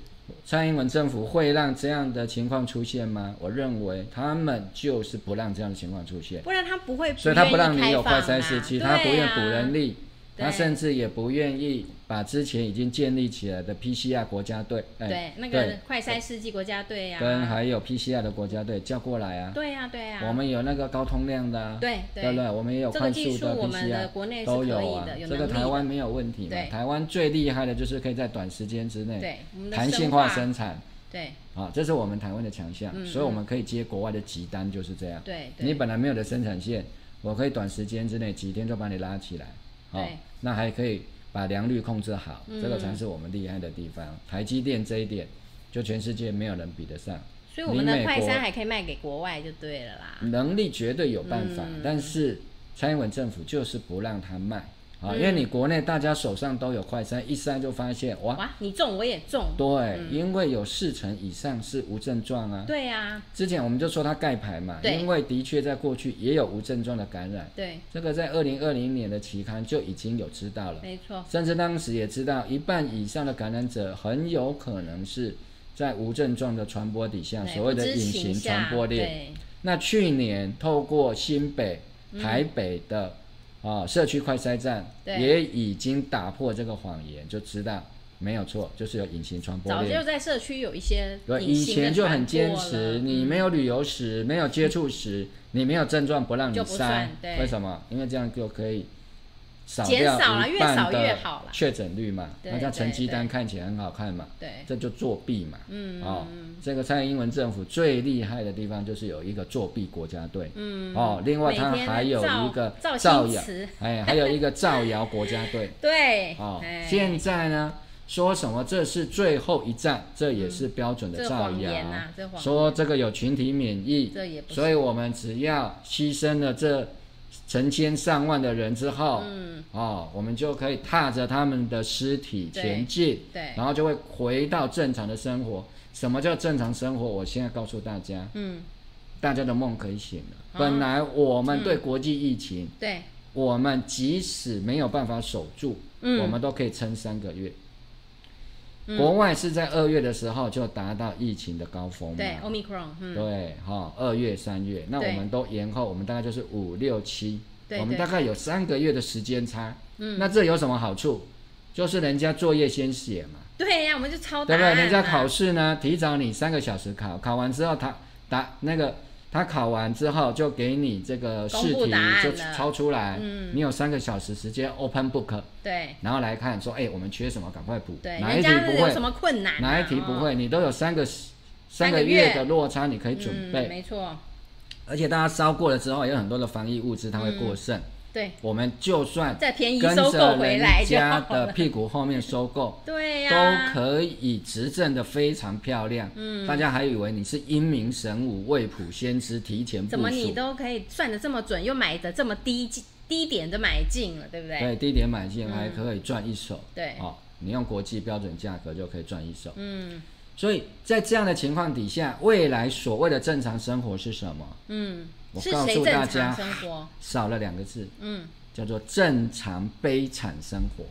蔡英文政府会让这样的情况出现吗？我认为他们就是不让这样的情况出现，不然他不会所以他不让你有快筛时期，他不愿补人力。他甚至也不愿意把之前已经建立起来的 PCR 国家队，对，欸、那个快筛世纪国家队呀、啊，跟还有 PCR 的国家队叫过来啊。对呀、啊，对呀、啊。我们有那个高通量的、啊，对对，对对？我们也有快速的 PCR，都有啊。这个台湾没有问题嘛？台湾最厉害的就是可以在短时间之内，弹性化生产。对，啊，这是我们台湾的强项、嗯，所以我们可以接国外的急单，就是这样。对，你本来没有的生产线，我可以短时间之内几天就把你拉起来。哦，那还可以把良率控制好，嗯，这个才是我们厉害的地方。台积电这一点，就全世界没有人比得上。所以我们的快餐还可以卖给国外就对了啦。能力绝对有办法，嗯，但是蔡英文政府就是不让他卖。啊，因为你国内大家手上都有快筛，一筛就发现哇，哇，你中我也中。对，嗯、因为有四成以上是无症状啊。对啊。之前我们就说它盖牌嘛，因为的确在过去也有无症状的感染。对。这个在二零二零年的期刊就已经有知道了。没错。甚至当时也知道，一半以上的感染者很有可能是在无症状的传播底下，所谓的隐形传播链。那去年透过新北、台北的、嗯。啊、哦，社区快筛站也已经打破这个谎言，就知道没有错，就是有隐形传播链。早就在社区有一些对，以前就很坚持，你没有旅游史、嗯、没有接触史、嗯，你没有症状不让你筛，为什么？因为这样就可以。减少了，越少越好了。确诊率嘛，那叫成绩单看起来很好看嘛，对，这就作弊嘛。嗯，哦，这个蔡英文政府最厉害的地方就是有一个作弊国家队。嗯，哦，另外他还有一个造谣，哎，还有一个造谣国家队。[laughs] 对，哦，现在呢，说什么这是最后一战，这也是标准的造谣。说这个有群体免疫，所以我们只要牺牲了这。成千上万的人之后，嗯，哦，我们就可以踏着他们的尸体前进，对，对，然后就会回到正常的生活。什么叫正常生活？我现在告诉大家，嗯，大家的梦可以醒了。哦，本来我们对国际疫情，嗯，对，我们即使没有办法守住，嗯，我们都可以撑三个月。国外是在二月的时候就达到疫情的高峰嘛？对，Omicron，嗯，对，哈，二月、三月，那我们都延后，我们大概就是五六七，我们大概有三个月的时间差。嗯，那这有什么好处？就是人家作业先写嘛。对呀，我们就抄。对不对？人家考试呢，提早你三个小时考，考完之后他答那个。他考完之后就给你这个试题就抄出来，嗯，你有三个小时时间 open book，对，然后来看说，哎，我们缺什么，赶快补，对，哪一题不会，什么困难，哪一题不会，你都有三个三个月的落差，你可以准备，没错，而且大家烧过了之后，有很多的防疫物资它会过剩。对，我们就算再便宜收购回来，家的屁股后面收购，对呀，都可以执政的非常漂亮。嗯，大家还以为你是英明神武、未卜先知、提前部署，怎么你都可以算的这么准，又买的这么低低点的买进了，对不对？对，低点买进还可以赚一手。对，哦，你用国际标准价格就可以赚一手。嗯，所以在这样的情况底下，未来所谓的正常生活是什么？嗯。我告诉大家，少了两个字，嗯，叫做正常悲惨生活。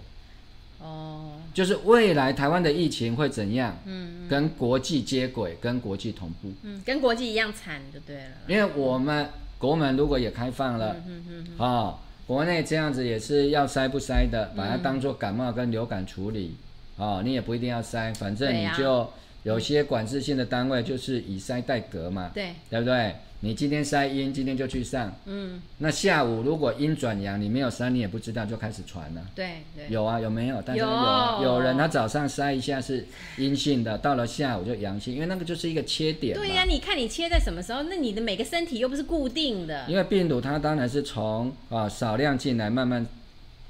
哦，就是未来台湾的疫情会怎样？嗯，跟国际接轨，跟国际同步。嗯，跟国际一样惨就对了。因为我们国门如果也开放了，嗯嗯嗯，哦，国内这样子也是要筛不筛的，把它当做感冒跟流感处理。哦，你也不一定要筛，反正你就有些管制性的单位就是以筛代隔嘛，对，对不对？你今天筛阴，今天就去上。嗯。那下午如果阴转阳，你没有筛，你也不知道，就开始传了。对对。有啊，有没有？但是有。有人他早上筛一下是阴性的，到了下午就阳性，因为那个就是一个切点。对呀、啊，你看你切在什么时候？那你的每个身体又不是固定的。因为病毒它当然是从啊少量进来，慢慢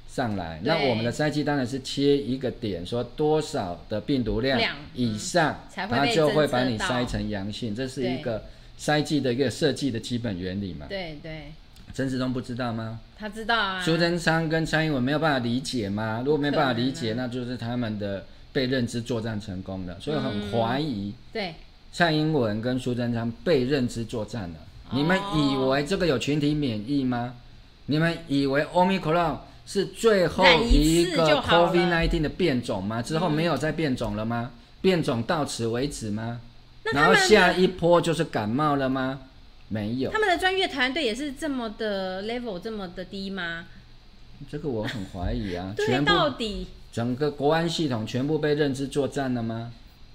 上来。那我们的筛剂当然是切一个点，说多少的病毒量以上，嗯、它就会把你筛成阳性。这是一个。筛剂的一个设计的基本原理嘛？对对，陈时中不知道吗？他知道啊。苏贞昌跟蔡英文没有办法理解吗？如果没办法理解，那就是他们的被认知作战成功了，所以很怀疑。对，蔡英文跟苏贞昌被认知作战了。你们以为这个有群体免疫吗？你们以为 Omicron 是最后一个 COVID-19 的变种吗？之后没有再变种了吗？变种到此为止吗？然后下一波就是感冒了吗？没有。他们的专业团队也是这么的 level 这么的低吗？这个我很怀疑啊。对，到底整个国安系统全部被认知作战了吗？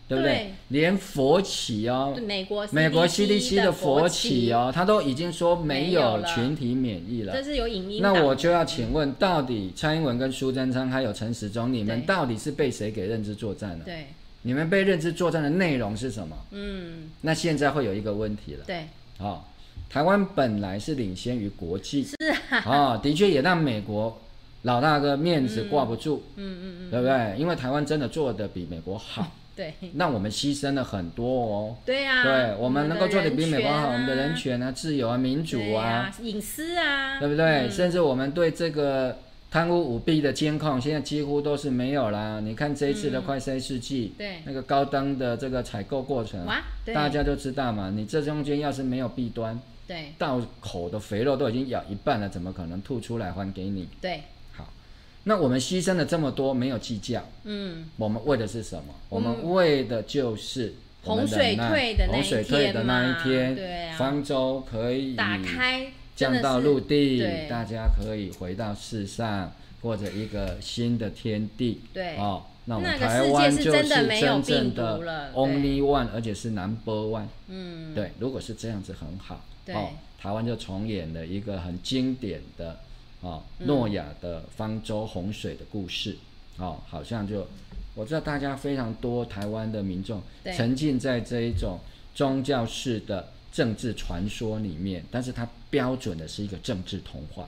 对不对？对，连佛企哦，美国美国 CDC 的佛企哦，他都已经说没有群体免疫了。这是有影音。那我就要请问，到底蔡英文跟苏贞昌还有陈时中，你们到底是被谁给认知作战了？对。你们被认知作战的内容是什么？嗯，那现在会有一个问题了。对，哦，台湾本来是领先于国际，是啊，哦，的确也让美国老大哥面子挂不住，嗯嗯嗯，对不对？因为台湾真的做得比美国好，对，那我们牺牲了很多哦。对啊，对，我们能够做的比美国好，我们的人权啊、自由啊、民主啊、隐私啊，对不对？甚至我们对这个。贪污舞弊的监控现在几乎都是没有啦。你看这一次的快筛试剂，对，那个高登的这个采购过程，哇，大家都知道嘛。你这中间要是没有弊端，对，到口的肥肉都已经咬一半了，怎么可能吐出来还给你？对，好，那我们牺牲了这么多，没有计较，嗯，我们为的是什么？我们为的就是洪水退的洪水退的那一天，对啊，方舟可以打开。降到陆地，大家可以回到世上，或者一个新的天地。对，哦，那我们台湾就是真正的 only one，而且是 number one。嗯，对，如果是这样子很好。对，哦，台湾就重演了一个很经典的哦诺亚的方舟洪水的故事。哦，好像就我知道大家非常多台湾的民众沉浸在这一种宗教式的。政治传说里面，但是它标准的是一个政治童话。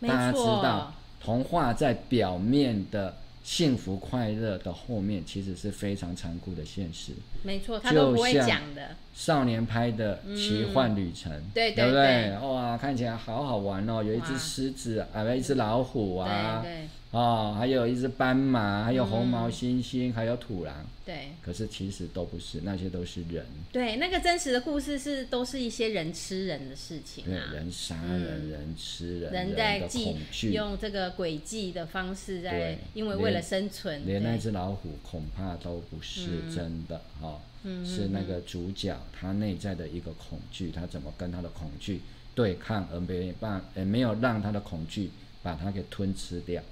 大家知道，童话在表面的幸福快乐的后面，其实是非常残酷的现实。没错，他都不会讲的。少年拍的奇幻旅程，嗯、对，对，对，对不对？哇，看起来好好玩哦！有一只狮子，啊，有一只老虎啊。对对哦，还有一只斑马，还有红毛猩猩，嗯、还有土狼。对，可是其实都不是，那些都是人。对，那个真实的故事是都是一些人吃人的事情啊，对，人杀人，嗯、人吃人，人在恐惧，用这个诡计的方式在，因为为了生存，连，连那只老虎恐怕都不是真的哈、嗯哦嗯，是那个主角他内在的一个恐惧，他怎么跟他的恐惧对抗，而没办，也没有让他的恐惧把他给吞吃掉。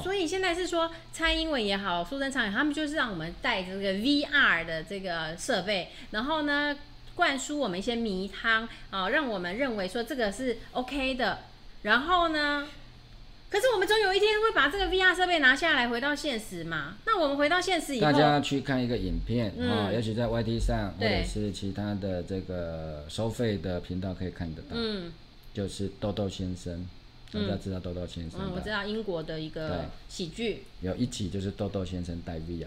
所以现在是说，蔡英文也好，苏贞昌也好，他们就是让我们带着这个 VR 的这个设备，然后呢，灌输我们一些迷汤啊，让我们认为说这个是 OK 的。然后呢，可是我们总有一天会把这个 VR 设备拿下来，回到现实嘛？那我们回到现实以后，大家去看一个影片啊、嗯哦，尤其在 YT 上或者是其他的这个收费的频道可以看得到，嗯，就是豆豆先生。大家知道豆豆先生、嗯？嗯，我知道英国的一个喜剧。有一集就是豆豆先生带 VR。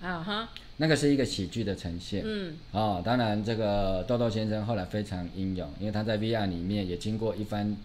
啊哈。那个是一个喜剧的呈现。嗯。哦，当然这个豆豆先生后来非常英勇，因为他在 VR 里面也经过一番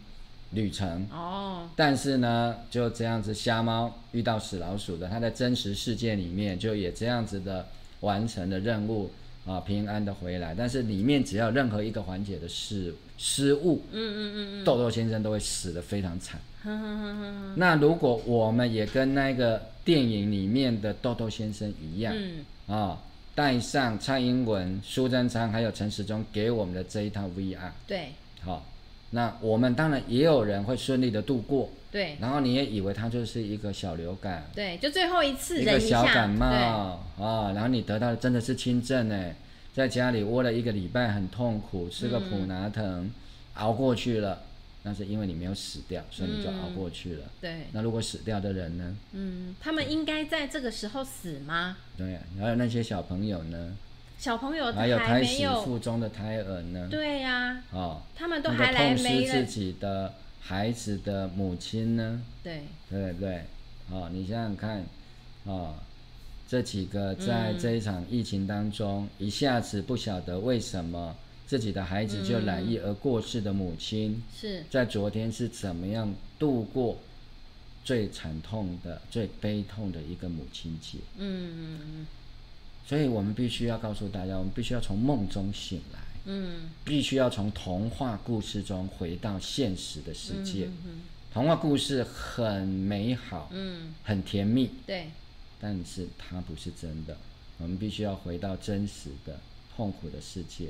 旅程。哦。但是呢，就这样子瞎猫遇到死老鼠的，他在真实世界里面就也这样子的完成了任务。啊，平安的回来，但是里面只要任何一个环节的失失误，嗯嗯嗯嗯豆豆先生都会死的非常惨。嗯嗯嗯。那如果我们也跟那个电影里面的豆豆先生一样，嗯，啊，带上蔡英文、苏贞昌还有陈时中给我们的这一套 VR，对，好，那我们当然也有人会顺利的度过。对，然后你也以为它就是一个小流感，对，就最后一次一个小感冒啊、哦，然后你得到的真的是轻症呢，在家里窝了一个礼拜，很痛苦，吃个普拿疼、嗯，熬过去了，那是因为你没有死掉，所以你就熬过去了。对、嗯，那如果死掉的人呢？嗯，他们应该在这个时候死吗？对，还有那些小朋友呢？小朋友还，还有胎死腹中的胎儿呢？对呀、啊，哦，他们都还来没痛失自己的。孩子的母亲呢？对对对，哦，你想想看，哦，这几个在这一场疫情当中，嗯、一下子不晓得为什么自己的孩子就染疫而过世的母亲，是、嗯、在昨天是怎么样度过最惨痛的、最悲痛的一个母亲节？嗯嗯嗯。所以我们必须要告诉大家，我们必须要从梦中醒来。嗯，必须要从童话故事中回到现实的世界。童话故事很美好，嗯，很甜蜜，对，但是它不是真的。我们必须要回到真实的痛苦的世界。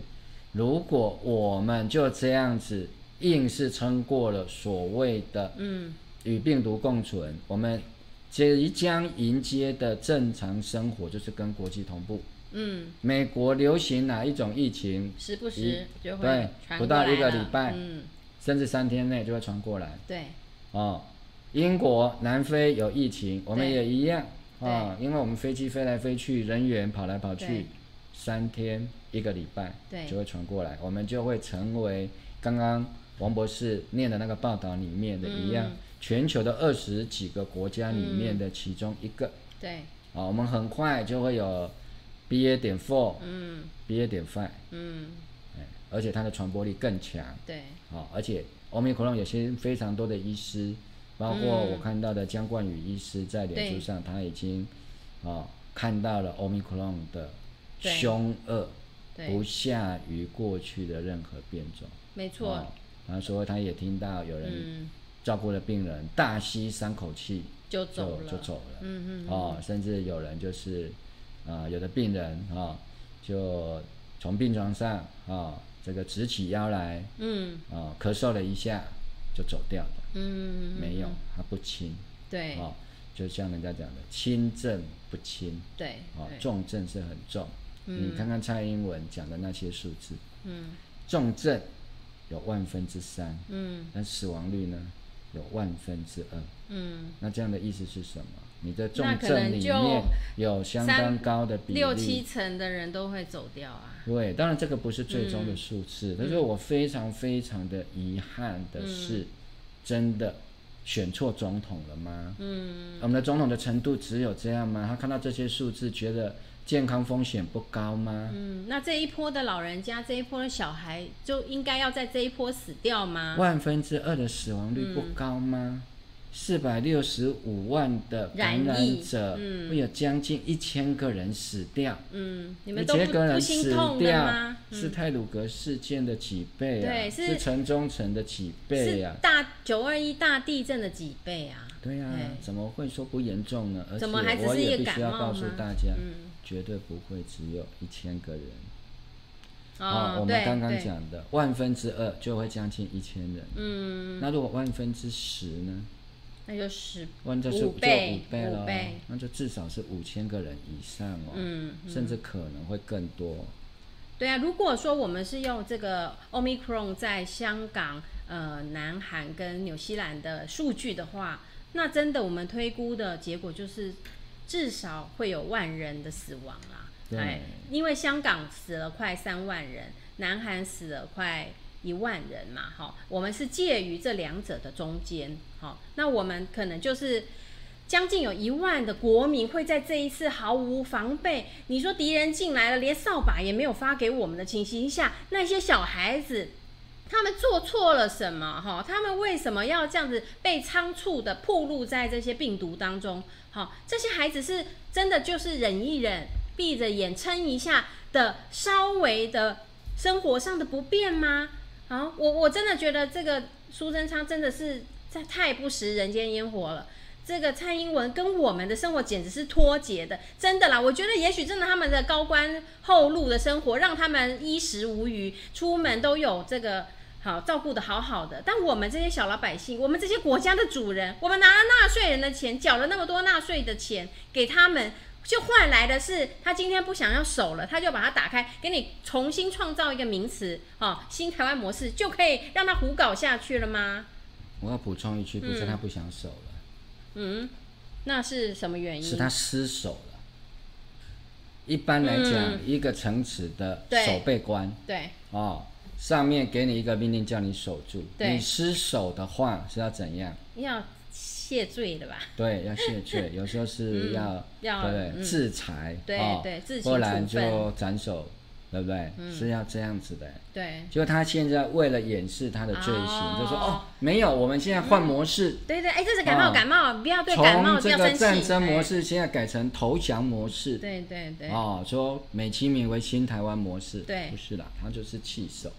如果我们就这样子硬是撑过了所谓的嗯与病毒共存，嗯、我们即将迎接的正常生活就是跟国际同步。嗯，美国流行哪一种疫情？时不时就会对，不到一个礼拜，嗯，甚至三天内就会传过来。对，哦，英国、南非有疫情，我们也一样啊，因为我们飞机飞来飞去，人员跑来跑去，三天一个礼拜，对，就会传过来，我们就会成为刚刚王博士念的那个报道里面的一样，嗯、全球的二十几个国家里面的其中一个。对，啊，我们很快就会有。BA 点 four，嗯，BA 点 five，嗯，而且它的传播力更强，对，好，而且 Omicron 有些非常多的医师包括我看到的江冠宇医师在脸书上，他已经啊、哦、看到了 Omicron 的凶恶不下于过去的任何变种。没错。哦、然后说他也听到有人照顾的病人大吸三口气就走了，就走了。嗯嗯。哦，甚至有人就是啊、呃，有的病人啊、哦，就从病床上啊。哦这个直起腰来，嗯，啊、呃，咳嗽了一下就走掉的，嗯，没有，他不轻，对，啊、哦，就像人家讲的，轻症不轻，对，啊、哦，重症是很重，嗯，你看看蔡英文讲的那些数字，嗯，重症有万分之三，嗯，那死亡率呢有万分之二，嗯，那这样的意思是什么？你的重症里面有相当高的比例，六七成的人都会走掉啊。对，当然这个不是最终的数字，但是我非常非常的遗憾的是，嗯、真的选错总统了吗？嗯，我们的总统的程度只有这样吗？他看到这些数字，觉得健康风险不高吗？嗯，那这一波的老人家，这一波的小孩，就应该要在这一波死掉吗？万分之二的死亡率不高吗？嗯四百六十五万的感染者，嗯，会有将近一千个人死掉。嗯，你们都不不心痛的吗？是泰鲁格事件的几倍啊？对，是城中城的几倍啊？大九二一大地震的几倍啊？对呀，怎么会说不严重呢？而且我也必须要告诉大家，绝对不会只有一千个人。哦，我们刚刚讲的万分之二就会将近一千人。嗯，那如果万分之十呢？那就十五倍，五倍了，那就至少是五千个人以上哦，嗯，甚至可能会更多。对啊，如果说我们是用这个 Omicron 在香港、呃南韩跟纽西兰的数据的话，那真的我们推估的结果就是至少会有万人的死亡啦。对，因为香港死了快三万人，南韩死了快。一万人嘛，哈，我们是介于这两者的中间，好，那我们可能就是将近有一万的国民会在这一次毫无防备，你说敌人进来了，连扫把也没有发给我们的情形下，那些小孩子他们做错了什么？哈，他们为什么要这样子被仓促的暴露在这些病毒当中？好，这些孩子是真的就是忍一忍，闭着眼撑一下的稍微的生活上的不便吗？好，我我真的觉得这个苏贞昌真的是在太不食人间烟火了。这个蔡英文跟我们的生活简直是脱节的，真的啦。我觉得也许真的他们的高官厚禄的生活让他们衣食无虞，出门都有这个好照顾的好好的。但我们这些小老百姓，我们这些国家的主人，我们拿了纳税人的钱，缴了那么多纳税的钱给他们。就换来的是，他今天不想要守了，他就把它打开，给你重新创造一个名词，哦，新台湾模式就可以让他胡搞下去了吗？我要补充一句，不是他不想守了，嗯，那是什么原因？是他失守了。一般来讲，嗯、一个城池的守备官，对，哦，上面给你一个命令叫你守住，你失守的话是要怎样？要。谢罪的吧？对，要谢罪，[laughs] 有时候是要，对对制裁，对对，不然就斩首，对不对？嗯、是要这样子的。对，就他现在为了掩饰他的罪行，哦、就说哦，没有，我们现在换模式。嗯、对对，哎，这是感冒，感冒，不要对感冒，从这个战争模式现在改成投降模式。对对对。哦，说美其名为新台湾模式，对，不是啦，他就是弃守。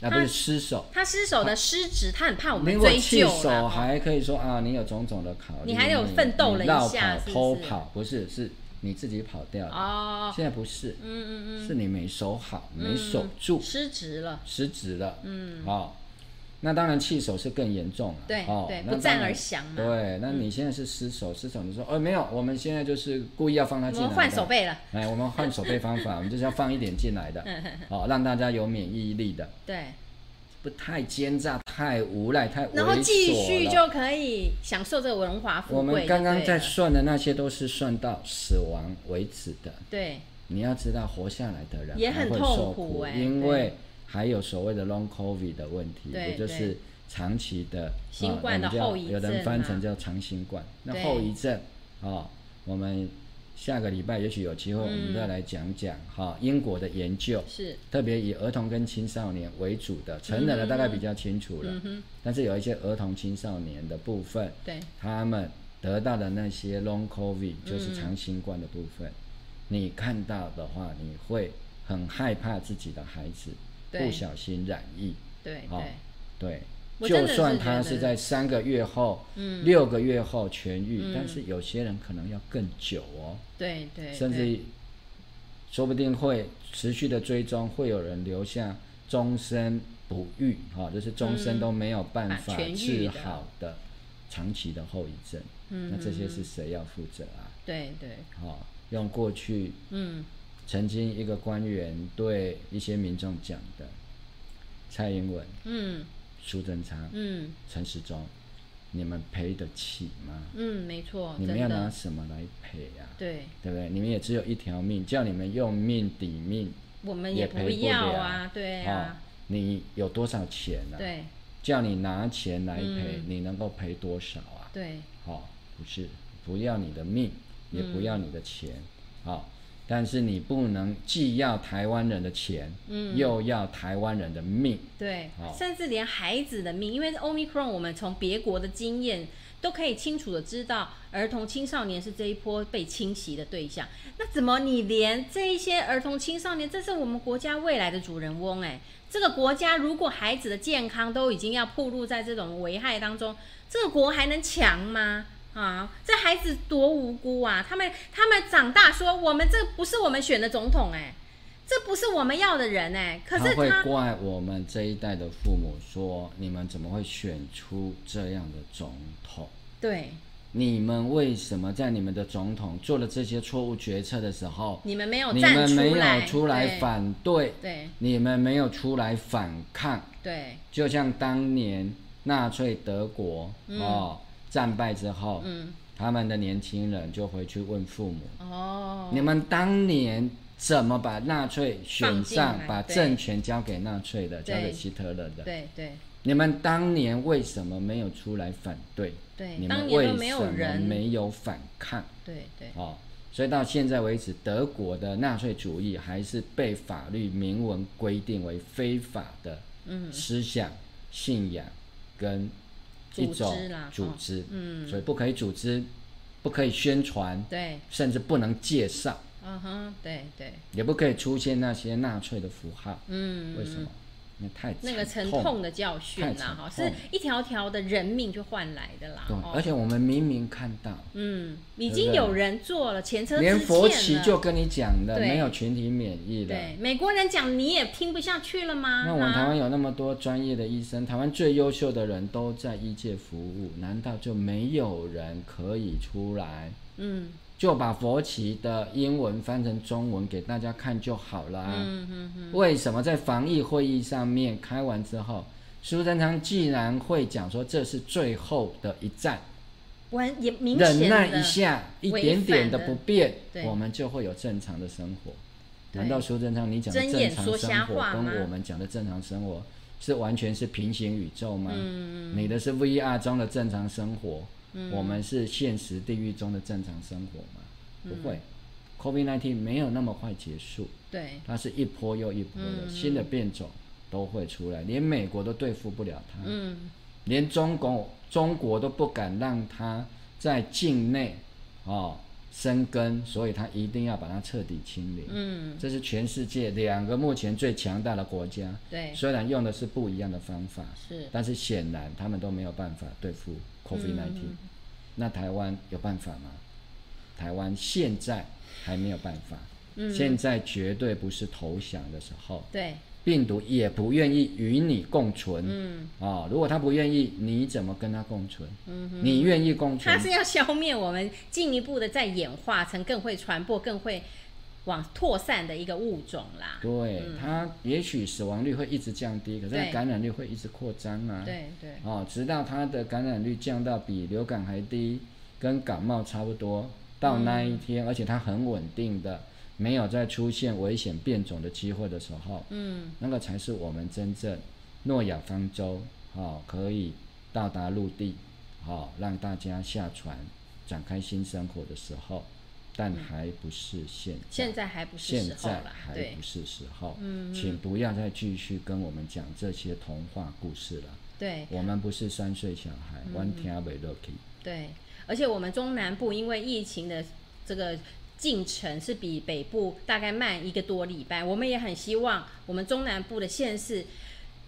那不是失手，他失手的失职，他很怕我们追究。弃守还可以说啊，你有种种的考虑，你还有奋斗了一下，偷跑不是，是你自己跑掉了。哦，现在不是，嗯嗯嗯，是你没守好，没守住，失职了，失职了，嗯，好，那当然弃守是更严重了，对对，不战而降嘛。对，那你现在是失守，失守你说哦没有，我们现在就是故意要放他进来，我们换守备了，哎，我们换手备方法，[laughs] 我们就是要放一点进来的，好，[laughs] 让大家有免疫力的，对。不太奸诈，太无赖，太猥琐了。然后继续就可以享受这个荣华富贵。我们刚刚在算的那些都是算到死亡为止的。对。你要知道，活下来的人也很痛苦，因为还有所谓的 long covid 的问题，也就是长期的新冠的后遗症，有人翻成叫长新冠。那后遗症啊，我们下个礼拜也许有机会，我们再来讲讲哈、嗯、英国的研究，是。特别以儿童跟青少年为主的，成人的大概比较清楚了，嗯、但是有一些儿童青少年的部分，对，他们得到的那些 long covid 就是长新冠的部分，嗯、你看到的话，你会很害怕自己的孩子不小心染疫，对对。对。就算他是在三个月后、嗯、六个月后痊愈，嗯、但是有些人可能要更久哦。对对，甚至说不定会持续的追踪，会有人留下终身不愈，哈、哦，就是终身都没有办法治好的长期的后遗症。嗯，那这些是谁要负责啊？对对，好、哦，用过去嗯曾经一个官员对一些民众讲的，蔡英文嗯。苏贞昌，嗯，陈时中，你们赔得起吗？嗯，没错，你们要拿什么来赔呀？对，对不对？你们也只有一条命，叫你们用命抵命，我们也不要啊，对啊。你有多少钱呢？对，叫你拿钱来赔，你能够赔多少啊？对，好，不是，不要你的命，也不要你的钱，好。但是你不能既要台湾人的钱，嗯，又要台湾人的命，对，哦、甚至连孩子的命，因为 Omicron，我们从别国的经验都可以清楚的知道，儿童青少年是这一波被侵袭的对象。那怎么你连这一些儿童青少年，这是我们国家未来的主人翁，哎，这个国家如果孩子的健康都已经要暴露在这种危害当中，这个国还能强吗？啊，这孩子多无辜啊！他们他们长大说，我们这不是我们选的总统哎，这不是我们要的人哎。可是他，他会怪我们这一代的父母说，你们怎么会选出这样的总统？对，你们为什么在你们的总统做了这些错误决策的时候，你们没有你们没有出来反对？对，你们没有出来反抗？对，就像当年纳粹德国、嗯、哦。战败之后，嗯，他们的年轻人就回去问父母：“哦，你们当年怎么把纳粹选上，把政权交给纳粹的，交给希特勒的？对对，你们当年为什么没有出来反对？对，你们为什么没有反抗？对对，哦，所以到现在为止，德国的纳粹主义还是被法律明文规定为非法的思想、信仰跟。”一种组织，嗯，所以不可以组织，不可以宣传，对，甚至不能介绍，嗯哼，对对，也不可以出现那些纳粹的符号，嗯，为什么？那太那个沉痛的教训啦，哈，是一条条的人命就换来的啦。对，而且我们明明看到，嗯，已经有人做了前车之鉴。连佛奇就跟你讲的，没有群体免疫的。对，美国人讲你也听不下去了吗？那我们台湾有那么多专业的医生，台湾最优秀的人都在医界服务，难道就没有人可以出来？嗯。就把佛旗的英文翻成中文给大家看就好了啊。嗯嗯嗯。为什么在防疫会议上面开完之后，苏贞昌既然会讲说这是最后的一战，也明显忍耐一下，一点点的不变，我们就会有正常的生活。难道苏贞昌你讲的正常生活跟我们讲的正常生活是完全是平行宇宙吗？嗯，你的是 VR 中的正常生活。嗯、我们是现实地狱中的正常生活吗？嗯、不会，COVID-19 没有那么快结束。对，它是一波又一波的、嗯、新的变种都会出来，连美国都对付不了它。嗯，连中国中国都不敢让它在境内哦生根，所以它一定要把它彻底清零。嗯，这是全世界两个目前最强大的国家。对，虽然用的是不一样的方法，是，但是显然他们都没有办法对付。COVID-19，那台湾有办法吗？台湾现在还没有办法，嗯，现在绝对不是投降的时候。对，病毒也不愿意与你共存。嗯，啊，如果他不愿意，你怎么跟他共存？嗯哼，你愿意共存？他是要消灭我们，进一步的再演化成更会传播、更会。往扩散的一个物种啦，对、嗯、它也许死亡率会一直降低，可是它感染率会一直扩张啊。对对，哦，直到它的感染率降到比流感还低，跟感冒差不多，到那一天，嗯、而且它很稳定的，没有再出现危险变种的机会的时候，嗯，那个才是我们真正诺亚方舟，哦，可以到达陆地，好、哦，让大家下船展开新生活的时候。但还不是现在，现在还不是时候了，现在还不是时候。嗯，请不要再继续跟我们讲这些童话故事了。对，我们不是三岁小孩，完全没落去。对，而且我们中南部因为疫情的这个进程是比北部大概慢一个多礼拜，我们也很希望我们中南部的县市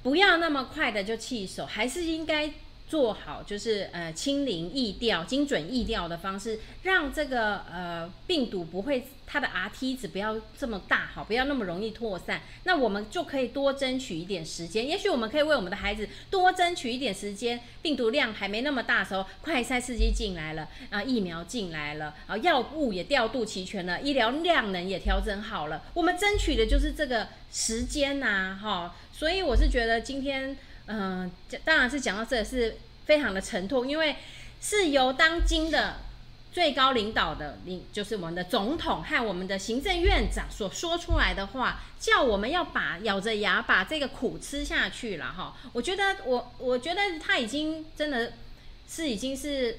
不要那么快的就弃守，还是应该。做好就是呃清零疫调、精准疫调的方式，让这个呃病毒不会它的 Rt 值不要这么大，好，不要那么容易扩散。那我们就可以多争取一点时间，也许我们可以为我们的孩子多争取一点时间。病毒量还没那么大的时候，快筛试剂进来了啊，疫苗进来了啊，药物也调度齐全了，医疗量能也调整好了，我们争取的就是这个时间呐、啊，哈。所以我是觉得今天。嗯，当然是讲到这是非常的沉痛，因为是由当今的最高领导的领，就是我们的总统和我们的行政院长所说出来的话，叫我们要把咬着牙把这个苦吃下去了哈。我觉得我我觉得他已经真的是已经是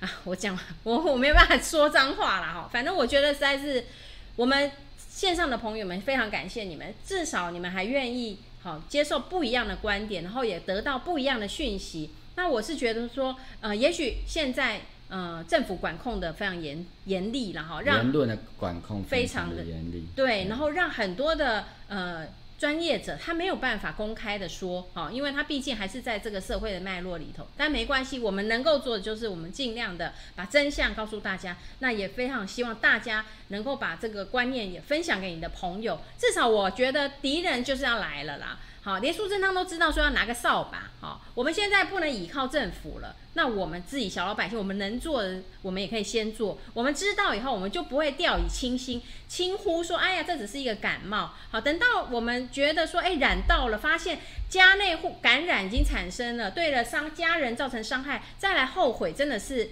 啊，我讲我我没有办法说脏话了哈。反正我觉得实在是我们线上的朋友们非常感谢你们，至少你们还愿意。好，接受不一样的观点，然后也得到不一样的讯息。那我是觉得说，呃，也许现在呃政府管控的非常严严厉了哈，让言论的管控非常的严厉，对，然后让很多的呃。专业者他没有办法公开的说，哈，因为他毕竟还是在这个社会的脉络里头。但没关系，我们能够做的就是我们尽量的把真相告诉大家。那也非常希望大家能够把这个观念也分享给你的朋友。至少我觉得敌人就是要来了啦。好，连苏贞昌都知道说要拿个扫把。好，我们现在不能倚靠政府了。那我们自己小老百姓，我们能做的，我们也可以先做。我们知道以后，我们就不会掉以轻心，轻忽说，哎呀，这只是一个感冒。好，等到我们觉得说，哎，染到了，发现家内户感染已经产生了，对了伤家人造成伤害，再来后悔，真的是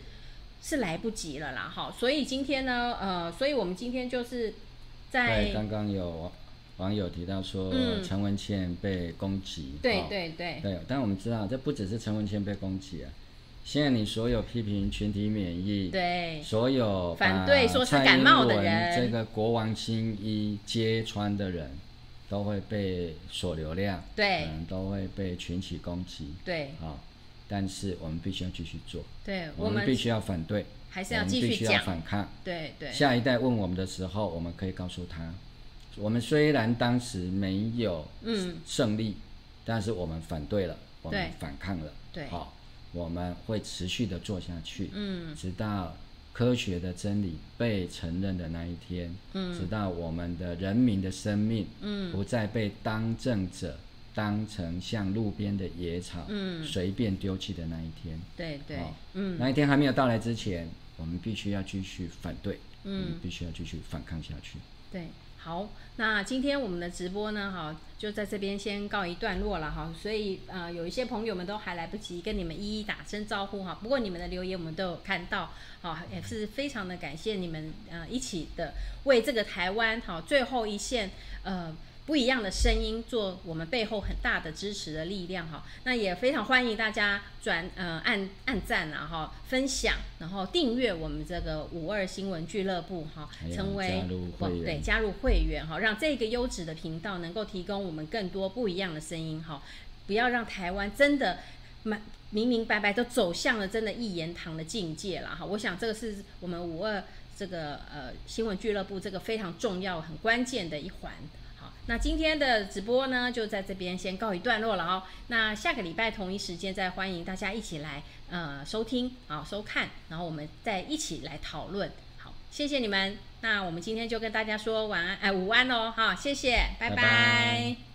是来不及了啦。好，所以今天呢，呃，所以我们今天就是在刚刚有。网友提到说，陈文茜被攻击，嗯，对对对，对，但我们知道，这不只是陈文茜被攻击啊。现在你所有批评群体免疫，对，所有反对说是感冒的人，这个国王新衣揭穿的人，都会被锁流量，对，嗯，都会被群体攻击，对，好，但是我们必须要继续做，对，我们必须要反对，还是要继续讲，必须要反抗，对对。下一代问我们的时候，我们可以告诉他。我们虽然当时没有胜利，嗯，但是我们反对了，我们反抗了，对，好，我们会持续的做下去，嗯，直到科学的真理被承认的那一天，嗯，直到我们的人民的生命，嗯，不再被当政者当成像路边的野草，嗯，随便丢弃的那一天，对对，嗯，那一天还没有到来之前，我们必须要继续反对，嗯，必须要继续反抗下去，对。好，那今天我们的直播呢，哈，就在这边先告一段落了哈。所以呃，有一些朋友们都还来不及跟你们一一打声招呼哈。不过你们的留言我们都有看到，好，也是非常的感谢你们呃一起的为这个台湾哈最后一线呃。不一样的声音，做我们背后很大的支持的力量哈。那也非常欢迎大家转呃按按赞啊哈，分享，然后订阅我们这个五二新闻俱乐部哈，成为对加入会员哈，让这个优质的频道能够提供我们更多不一样的声音哈。不要让台湾真的满明明白白都走向了真的一言堂的境界了哈。我想这个是我们五二这个呃新闻俱乐部这个非常重要很关键的一环。那今天的直播呢，就在这边先告一段落了哦。那下个礼拜同一时间再欢迎大家一起来呃收听啊收看，然后我们再一起来讨论。好，谢谢你们。那我们今天就跟大家说晚安，哎午安喽，好，谢谢，拜拜。